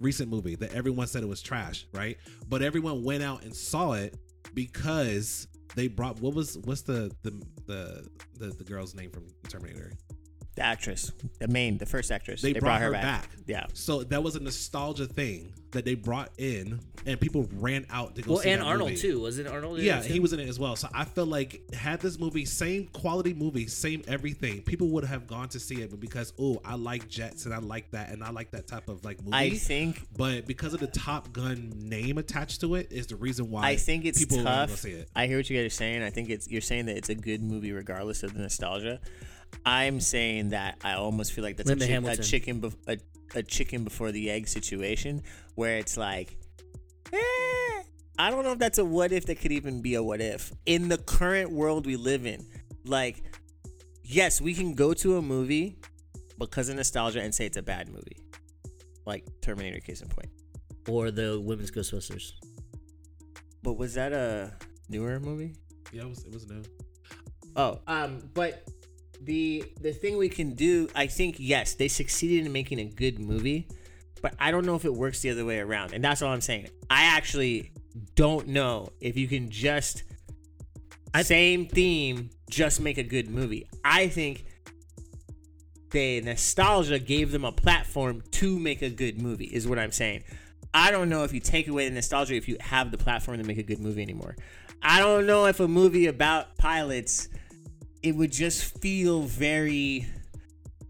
recent movie that everyone said it was trash, right? But everyone went out and saw it because they brought what was what's the the the the, the girl's name from Terminator? The actress, the main, the first actress. They, brought, brought her back. Yeah. So that was a nostalgia thing that they brought in, and people ran out to go see it. Well, see and that Arnold movie. too. Was it Arnold? Yeah, he was in it as well. So I feel like had this movie same quality movie, same everything, people would have gone to see it. But because oh, I like jets and I like that and I like that type of like movie. I think but because of the Top Gun name attached to it, is the reason why I think it's people wanna tough. go see it. I hear what you guys are saying. I think it's you're saying that it's a good movie regardless of the nostalgia. I'm saying that I almost feel like that's a, Linda chick- a chicken bef- a, a chicken before the egg situation where it's like eh, I don't know if that's a what if that could even be a what if in the current world we live in. Like yes, we can go to a movie because of nostalgia and say it's a bad movie. Like Terminator case in point. or the women's Ghostbusters. But was that a newer movie? Yeah, it was it was new. Oh, um, but the the thing we can do, I think, yes, they succeeded in making a good movie, but I don't know if it works the other way around, and that's all I'm saying. I actually don't know if you can just same theme, just make a good movie. I think the nostalgia gave them a platform to make a good movie, is what I'm saying. I don't know if you take away the nostalgia, if you have the platform to make a good movie anymore. I don't know if a movie about pilots, it would just feel very.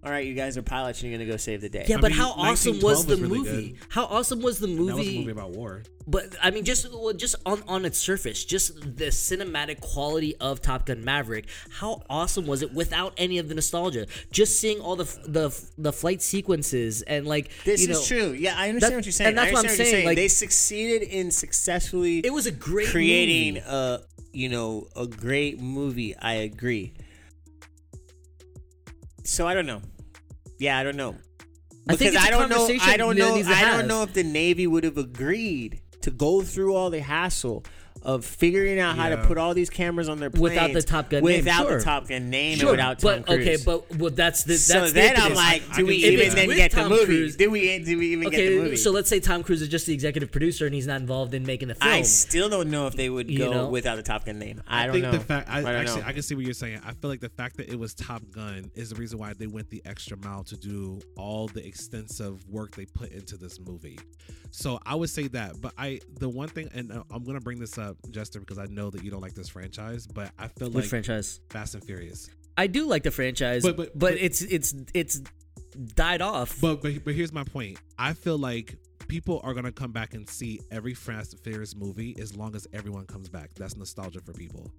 All right, you guys are pilots you're gonna go save the day. Yeah, I but mean, how awesome was the was really movie? good. How awesome was the movie? That was a movie about war. But I mean, just well, just on on its surface, just the cinematic quality of Top Gun Maverick. How awesome was it without any of the nostalgia? Just seeing all the the the flight sequences and like This you know, is true. Yeah, I understand That- what you're saying. and that's I what I'm understand you're saying, like- they succeeded in successfully. It was a great creating movie. a you know a great movie. I agree. So I don't know. Yeah, I don't know. I think Because I don't know. I don't know. I don't know if the Navy would have agreed to go through all the hassle of figuring out how to put all these cameras on their planes Without the Top Gun name, without sure. the Top Gun name, Sure, and without Tom but Cruise. okay, but well, that's the that's so the then I'm impetus. like, I do we even then With get the movie? Cruise- Do we? Do we even get the movie? So let's say Tom Cruise is just the executive producer and he's not involved in making the film. I still don't know if they would You go know? without the Top Gun name. I, don't think know. the fact I, I don't actually know. I can see what you're saying. I feel like the fact that it was Top Gun is the reason why they went the extra mile to do all the extensive work they put into this movie. So I would say that, but I the one thing, and uh, I'm gonna bring this up, Jester, because I know that you don't like this franchise, but I feel Which like franchise? Fast and Furious. I do like the franchise, But- but but- but, but- it's it's it's died off. But but but here's my point. I feel like people are gonna come back and see every Fast and Furious movie as long as everyone comes back. That's nostalgia for people.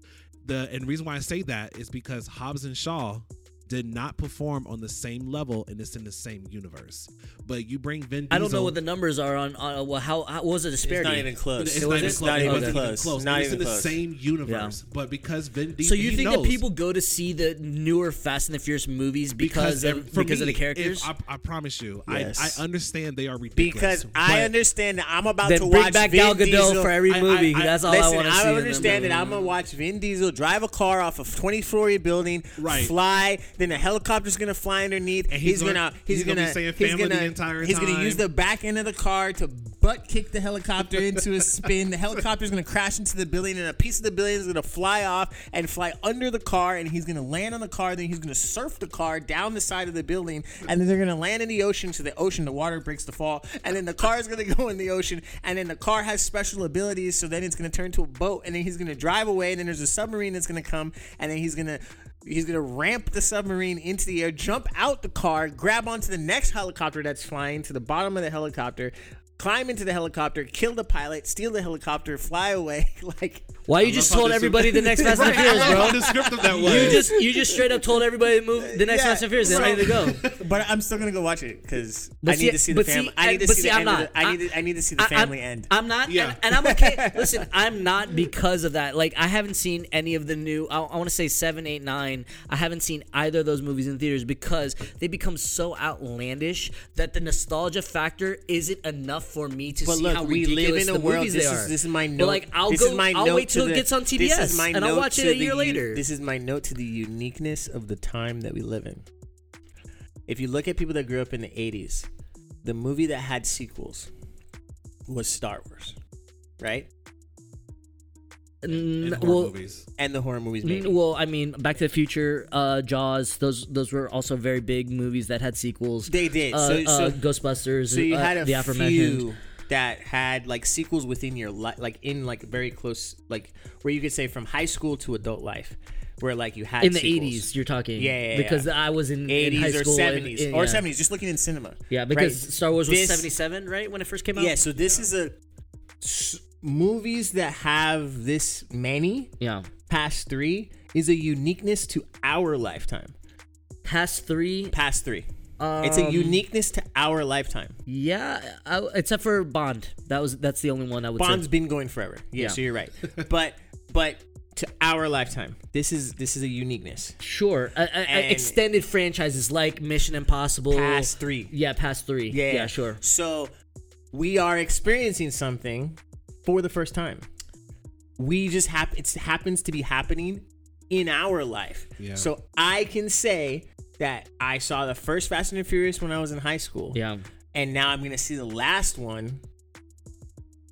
The and the reason why I say that is because Hobbs and Shaw did not perform on the same level and it's in the same universe. But you bring Vin Diesel. I don't know what the numbers are on. on well, how, how what was the it's not even close. It's, It not, was- even it's close. not It even wasn't even close. close. Not it's even in the close. same universe. But because Vin Diesel. So you think knows. that people go to see the newer Fast and the Furious movies because, ev- of, for because of the characters? if- I, I promise you, Yes. I, I understand they are ridiculous. because I understand that I'm about then to bring watch back Vin Gal Gadot Diesel. for every I- I- movie. I- That's all Listen, I want to see. in the understand that. I'm gonna watch Vin Diesel drive a car off a 20-story building, Right. fly. Then the helicopter's gonna fly underneath. And he's, he's gonna, gonna- he's, he's gonna gonna saying he's family the gonna entire he's gonna use the back end of the car to butt kick the helicopter into a spin. The helicopter's gonna crash into the building, and a piece of the building is gonna fly off and fly under the car, and he's gonna land on the car. Then he's gonna surf the car down the side of the building, and then they're gonna land in the ocean. So the ocean, the water breaks the fall, and then the car is gonna go in the ocean, and then the car has special abilities. So then it's gonna turn to a boat, and then he's gonna drive away. And then there's a submarine that's gonna come, and then he's gonna He's gonna ramp the submarine into the air, jump out the car, grab onto the next helicopter that's flying to the bottom of the helicopter, climb into the helicopter, kill the pilot, steal the helicopter, fly away. like Why you just told everybody the next Fast and Right, I Furious, love bro? how descriptive that was. You just you just straight up told everybody to move the next Yeah, Fast and Furious. They're ready to go. But I'm still gonna go watch it because I need to see the but see, family. I need to but see see, the I'm end. of not. the, I need. I- To, I need to see the I- family I'm, end. I'm not, Yeah. and, and I'm okay. Listen, I'm not because of that. Like, I haven't seen any of the new. I, I want to say seven, eight, nine. I haven't seen either of those movies in theaters because they become so outlandish that the nostalgia factor isn't enough for me to But see look, how we live ridiculous in a the world. movies This they is are. this is my But note. like, I'll this go. Is my I'll note wait till to it the- gets on TBS, and I'll watch it a the year u- later. This is my note to the uniqueness of the time that we live in. If you look at people that grew up in the '80s, the movie that had sequels was Star Wars, right? And N- horror well, movies. and the horror movies. Maybe. Well, I mean, Back to the Future, uh, Jaws, those those were also very big movies that had sequels. They did. Uh, So- uh, so- Ghostbusters. So you uh, had a the aforementioned. few that had like sequels within your life, like in like very close, like where you could say from high school to adult life, where like you had in the sequels. eighties. You're talking, Yeah, yeah, yeah. because I was in, in high 80s or school and- 70s and- or yeah. 70s just looking in cinema Yeah, because right? Star Wars was This- seventy seven, right, when it first came out. yeah so this is a s- movies that have this many yeah. past three is a uniqueness to our lifetime Past three, past three it's a um, uniqueness to our lifetime Yeah, I, except for Bond. That was that's the only one I would bond's say. been going forever yeah, Yeah. so you're right but but to our lifetime this is this is a uniqueness Sure, uh, uh, uh, extended franchises like Mission Impossible. past three Yeah, past three. Yeah, yeah, sure. So we are experiencing something for the first time. We just hap- it happens to be happening in our life. Yeah. So I can say that I saw the first Fast and the Furious when I was in high school. Yeah, And now I'm gonna see the last one.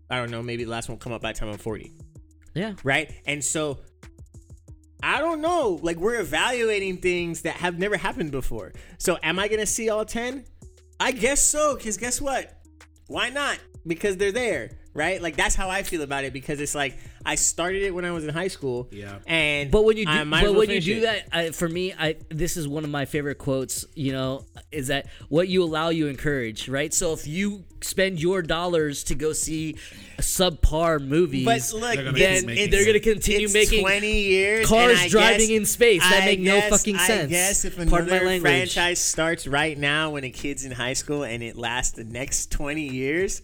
I don't know, maybe the last one will come up by the time I'm 40 yeah. right? And so I don't know. Like we're evaluating things that have never happened before. So am I gonna see all ten? I guess so. Cause guess what? Why not? Because they're there, right? Like that's how I feel about it. Because it's like I started it when I was in high school. Yeah. And But when you do, I might as but well when you do it. that, I, for me, I this is one of my favorite quotes. You know, is that what you allow, you encourage, right? So if you spend your dollars to go see subpar movies, But look, They're gonna then keep they're going to continue it's making 20 years cars and I driving guess- in space that I make no guess- fucking I sense. guess if Pardon my another language. franchise starts right now when a kid's in high school and it lasts the next 20 years,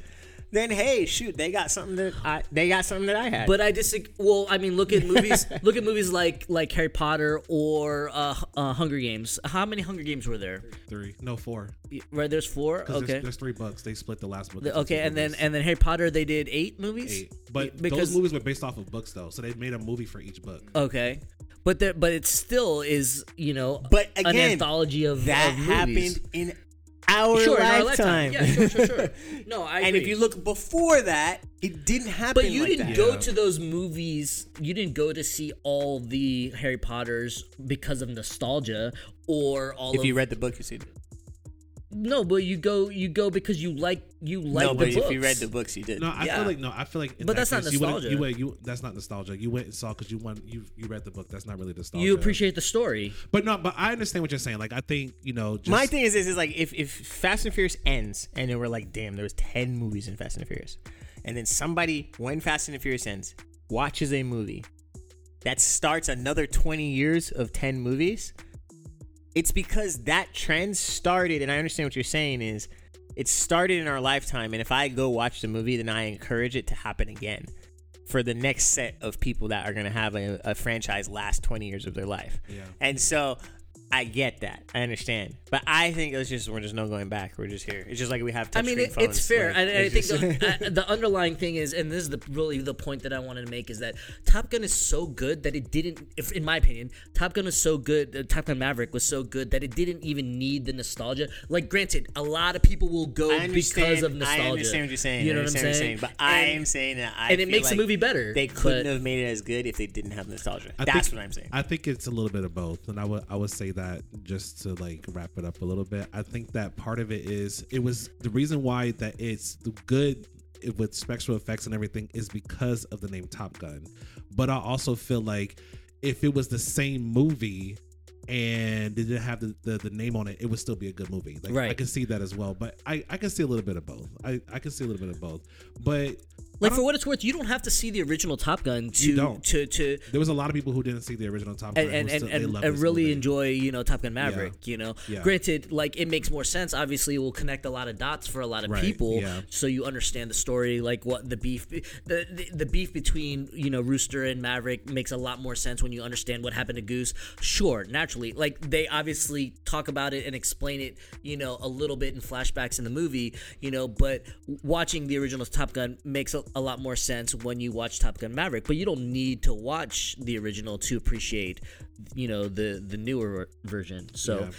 then hey, shoot, they got something that I they got something that I had. But I disagree. Well, I mean, look at movies. look at movies like like Harry Potter or uh, uh, Hunger Games. How many Hunger Games were there? Three, no four. Right, there's four. Okay, there's, there's three books. They split the last book. The- okay, two and then and then Harry Potter, they did eight movies. eight. But because those movies were based off of books though, so they made a movie for each book. Okay, but there, but it still is you know But an anthology of that of movies. happened in our sure, in our lifetime. lifetime. Yeah, sure, sure, sure. No, I and if you look before that, it didn't happen. But you like didn't that. go Yeah. to those movies. You didn't go to see all the Harry Potters because of nostalgia or all. If of, you read the book, you see. it. No, but you go you go because you like you like no, the but books. if you read the books, you did. No, I Yeah. feel like no. I feel like, But that that's not case, you wouldn't- nostalgia. You, went, you that's not nostalgia. You went and saw because you won. You you read the book. That's not really nostalgia. you appreciate the story. But no, but I understand what you're saying. Like I think you know. Just, My thing is this is like if, if Fast and Furious ends and then we're like, damn, there was ten movies in Fast and Furious, and then somebody when Fast and the Furious ends watches a movie that starts another twenty years of ten movies, it's because that trend started, and I understand what you're saying is it started in our lifetime, and if I go watch the movie, then I encourage it to happen again for the next set of people that are going to have a, a franchise last 20 years of their life. Yeah. And so I get that. I understand. But I think it's just, we're just no going back. We're just here. It's just like we have I mean, it, phones. it's fair, Like, and, and I think the, uh, the underlying thing is, and this is the really the point that I wanted to make is that Top Gun is so good that it didn't, if in my opinion, Top Gun is so good. Uh, Top Gun Maverick was so good that it didn't even need the nostalgia. Like, granted, a lot of people will go because of nostalgia. I understand what you're saying. You know what I'm understand saying? But I am saying that I and it feel makes the movie better, They couldn't but- have made it as good if they didn't have nostalgia. I That's think- what I'm saying. I think it's a little bit of both, and I would I would say that just to like wrap it up a little bit. I think that part of it is it was the reason why that it's good with spectral effects and everything is because of the name Top Gun. But I also feel like if it was the same movie and it didn't have the, the, the name on it, it would still be a good movie. Like I can see that as well. But I, I can see a little bit of both. I, I can see a little bit of both. But like for what it's worth, you don't have to see the original Top Gun to You don't. to to there was a lot of people who didn't see the original Top Gun and and, and, still- and, and really movie. enjoy you know Top Gun Maverick. You know, Yeah. granted, like it makes more sense. Obviously, it will connect a lot of dots for a lot of Right, people, yeah. so you understand the story. Like what the beef, the, the the beef between you know Rooster and Maverick makes a lot more sense when you understand what happened to Goose. Sure, naturally, like they obviously talk about it and explain it, you know, a little bit in flashbacks in the movie, you know. But watching the original Top Gun makes a, a lot more sense when you watch Top Gun Maverick. But you don't need to watch the original to appreciate, you know, the the newer version. So. Yeah.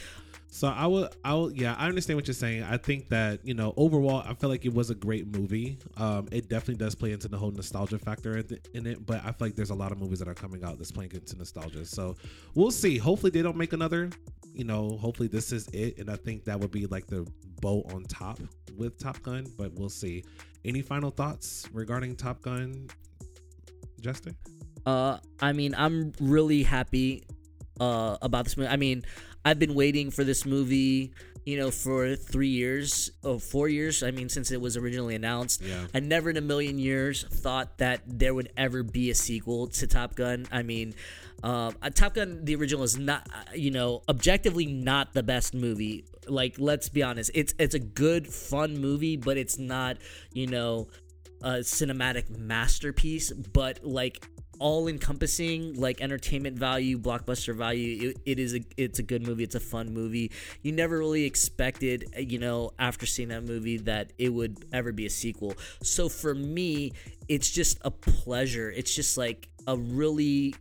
So I will, I will, yeah, I understand what you're saying. I think that you know, overall, I feel like it was a great movie. Um, it definitely does play into the whole nostalgia factor in, it, but I feel like there's a lot of movies that are coming out that's playing into nostalgia. So we'll see. Hopefully, they don't make another. You know, hopefully this is it, and I think that would be like the bow on top with Top Gun. But we'll see. Any final thoughts regarding Top Gun, Jester? Uh, I mean, I'm really happy uh about this movie. I mean, I've been waiting for this movie, you know, for three years or four years. I mean, since it was originally announced. Yeah. I never in a million years thought that there would ever be a sequel to Top Gun. I mean, um, uh, Top Gun, the original, is not, uh, you know, objectively not the best movie. Like, let's be honest, it's it's a good, fun movie, but it's not, you know, a cinematic masterpiece. But like all encompassing like entertainment value blockbuster value it, it is a it's a good movie it's a fun movie you never really expected you know after seeing that movie that it would ever be a sequel so for me it's just a pleasure it's just like a really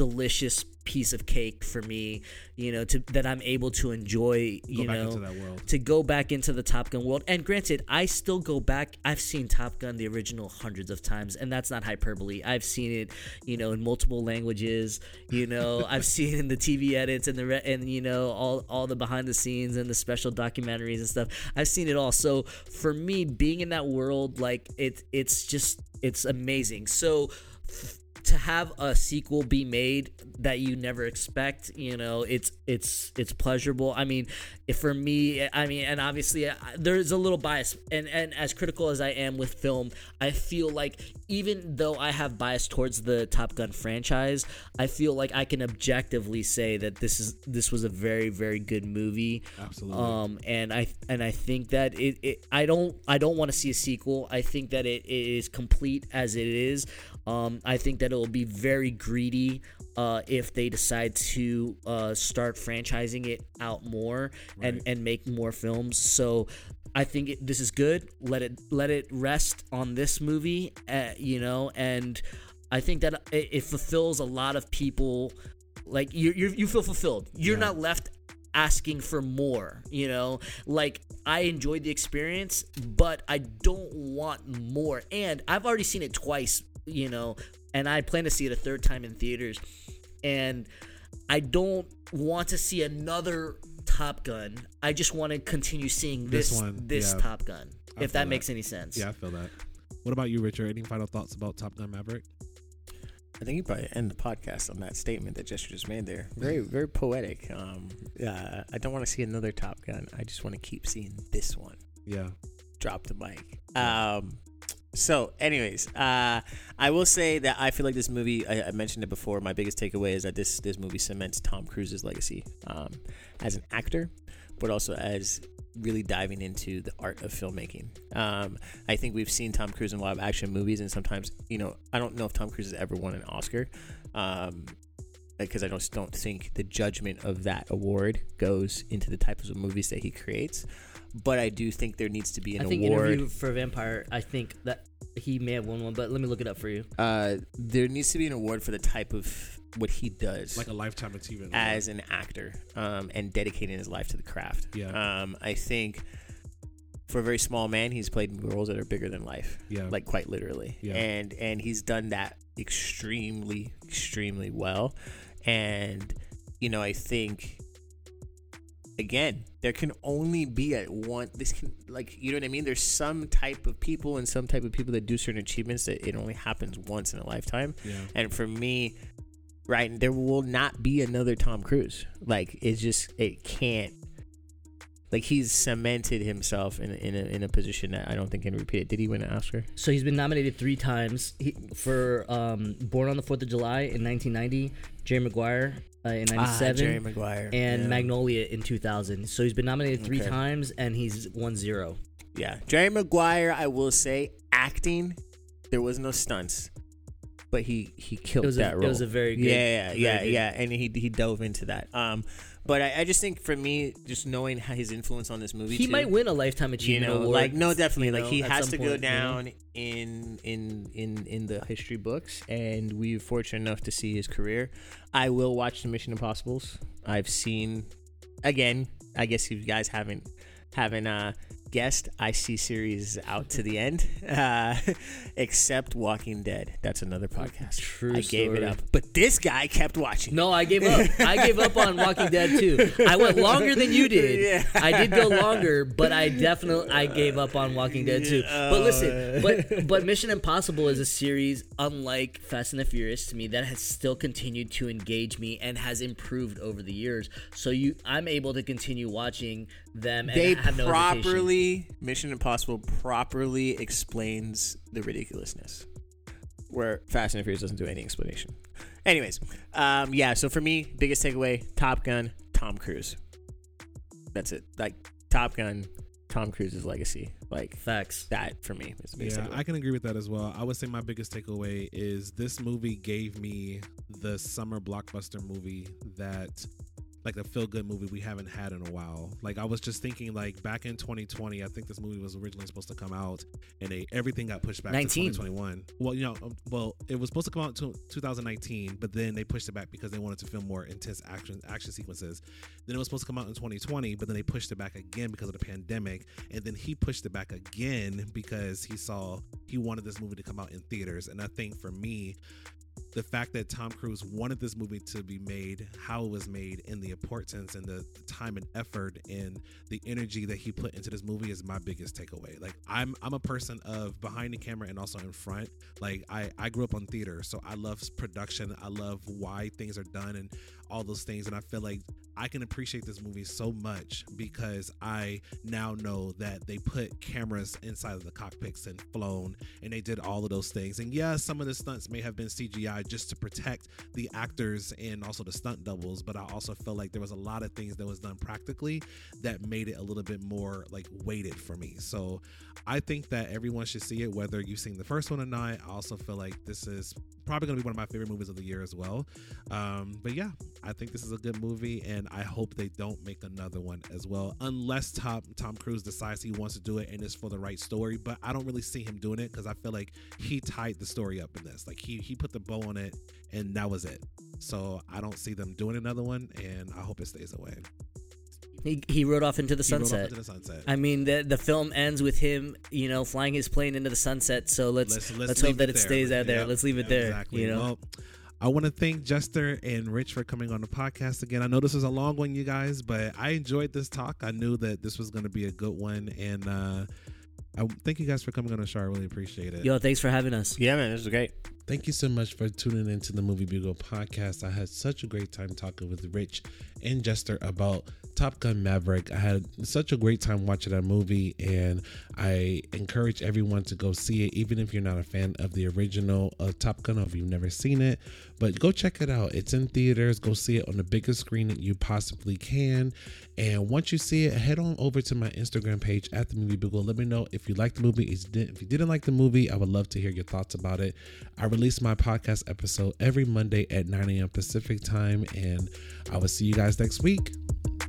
delicious piece of cake for me you know to that i'm able to enjoy you Go back know into that world. to go back into the Top Gun world. And granted, I still go back. I've seen Top Gun the original hundreds of times, and that's not hyperbole. I've seen it, you know, in multiple languages. You know, I've seen in the TV edits and the re- and you know all all the behind the scenes and the special documentaries and stuff. I've seen it all. So for me, being in that world, like it, it's just it's amazing. So. To have a sequel be made that you never expect, you know, it's it's it's pleasurable. I mean, if for me, I mean, and obviously I, there's a little bias, and and as critical as I am with film, I feel like even though I have bias towards the Top Gun franchise, I feel like I can objectively say that this is this was a very very good movie. Absolutely. Um, and I and I think that it, it I don't I don't want to see a sequel. I think that it, it is complete as it is. Um, I think that it will be very greedy uh, if they decide to uh, start franchising it out more and and make more films. So I think it, this is good. Let it let it rest on this movie, uh, you know, and I think that it, it fulfills a lot of people. Like you, you, you feel fulfilled. You're Yeah. not left asking for more. You know, like I enjoyed the experience, but I don't want more. And I've already seen it twice. You know, and I plan to see it a third time in theaters. And I don't want to see another Top Gun. I just want to continue seeing This this one, this yeah. Top Gun. I if that that. makes any sense. yeah, I feel that. What about you, Richard? Any final thoughts about Top Gun Maverick? I think you probably end the podcast on that statement that Jester just made there. Very, very poetic. Um, uh, I don't want to see another Top Gun. I just want to keep seeing this one. Yeah. Drop the mic. Um, so, anyways, uh, I will say that I feel like this movie. I, I mentioned it before. My biggest takeaway is that this this movie cements Tom Cruise's legacy um, as an actor, but also as really diving into the art of filmmaking. Um, I think we've seen Tom Cruise in a lot of action movies, and sometimes, you know, I don't know if Tom Cruise has ever won an Oscar. Um, because I just don't think the judgment of that award goes into the types of movies that he creates. But I do think there needs to be an I think award. Interview for Vampire. I think that he may have won one, but let me look it up for you. uh, there needs to be an award for the type of what he does Like a lifetime achievement. as an actor um, and dedicating his life to the craft. Yeah. Um, I think for a very small man, he's played roles that are bigger than life, yeah. like quite literally. Yeah. And and he's done that extremely, extremely well. And you know, I think again, there can only be at one. This can like you know what I mean. There's some type of people and some type of people that do certain achievements that it only happens once in a lifetime. yeah. And for me, right, there will not be another Tom Cruise. Like it's just it can't. Like he's cemented himself in a, in a, in a position that I don't think can repeat it. Did he win an Oscar? So he's been nominated three times he, for um, Born on the Fourth of July in 1990, Jerry Maguire uh, in 97, Ah, Jerry Maguire and yeah. Magnolia in 2000. So he's been nominated three Okay. times and he's won zero. Yeah, Jerry Maguire. I will say, acting, there was no stunts, but he he killed that a, role. it was a very good. yeah, yeah, good- yeah, and he he dove into that. Um, but I, I just think for me, just knowing how his influence on this movie, He too, might win a lifetime you achievement know, award. like no, definitely, you like know, he has to go point, you know? down in in in in the history books, and we're fortunate enough to see his career. I will watch the Mission Impossible's. I've seen, again, I guess you guys haven't haven't uh, guessed, I see series out to the end, uh, except Walking Dead. That's another podcast. True I gave it up, but this guy kept watching. No, I gave up. I gave up on Walking Dead too. I went longer than you did. Yeah. I did go longer, but I definitely I gave up on Walking Dead too. But listen, but but Mission Impossible is a series unlike Fast and the Furious to me that has still continued to engage me and has improved over the years. So you I'm able to continue watching them and they have no hesitation. properly Mission Impossible properly explains the ridiculousness, where Fast and the Furious doesn't do any explanation. Anyways, um, yeah. So for me, biggest takeaway: Top Gun, Tom Cruise. That's it. Like Top Gun, Tom Cruise's legacy. Like facts. that for me is the biggest Yeah, takeaway. I can agree with that as well. I would say my biggest takeaway is this movie gave me the summer blockbuster movie that like a feel good movie we haven't had in a while. Like I was just thinking like back in 2020, I think this movie was originally supposed to come out and they, everything got pushed back 19. to 2021. Well, you know, um, well, it was supposed to come out to 2019, but then they pushed it back because they wanted to film more intense action action sequences. Then it was supposed to come out in 2020, but then they pushed it back again because of the pandemic. And then he pushed it back again because he saw he wanted this movie to come out in theaters. And I think for me, the fact that Tom Cruise wanted this movie to be made, how it was made, and the importance and the time and effort and the energy that he put into this movie is my biggest takeaway. Like I'm I'm a person of behind the camera and also in front. Like I I grew up on theater, so I love production. I love why things are done and all those things. And I feel like I can appreciate this movie so much because I now know that they put cameras inside of the cockpits and flown and they did all of those things. And yeah, some of the stunts may have been CGI just to protect the actors and also the stunt doubles, but I also felt like there was a lot of things that was done practically that made it a little bit more like weighted for me. So I think that everyone should see it, whether you've seen the first one or not. I also feel like this is probably going to be one of my favorite movies of the year as well. Um, but yeah, I think this is a good movie, and I hope they don't make another one as well, unless Tom Tom Cruise decides he wants to do it and it's for the right story. But I don't really see him doing it because I feel like he tied the story up in this. Like he he put the bow on it, and that was it. So I don't see them doing another one, and I hope it stays away. He he rode off into the He rode off sunset. into the sunset. I mean, the the film ends with him, you know, flying his plane into the sunset. So let's let's, hope that it it stays out there. Yep, Let's leave it yep, there. Exactly. You know, Well, I want to thank Jester and Rich for coming on the podcast again. I know this was a long one, you guys, but I enjoyed this talk. I knew that this was going to be a good one, and uh, I thank you guys for coming on the show. I really appreciate it. yo, thanks for having us. Yeah, man, this was great. Thank you so much for tuning into the Movie Bugle podcast. I had such a great time talking with Rich and Jester about Top Gun Maverick. I had such a great time watching that movie, and I encourage everyone to go see it, even if you're not a fan of the original uh, Top Gun or if you've never seen it. But go check it out. It's in theaters. Go see it on the biggest screen that you possibly can. And once you see it, head on over to my Instagram page at the Movie Bugle. Let me know if you liked the movie. If you didn't like the movie, I would love to hear your thoughts about it. I release my podcast episode every Monday at 9 a.m. Pacific time, and I will see you guys next week.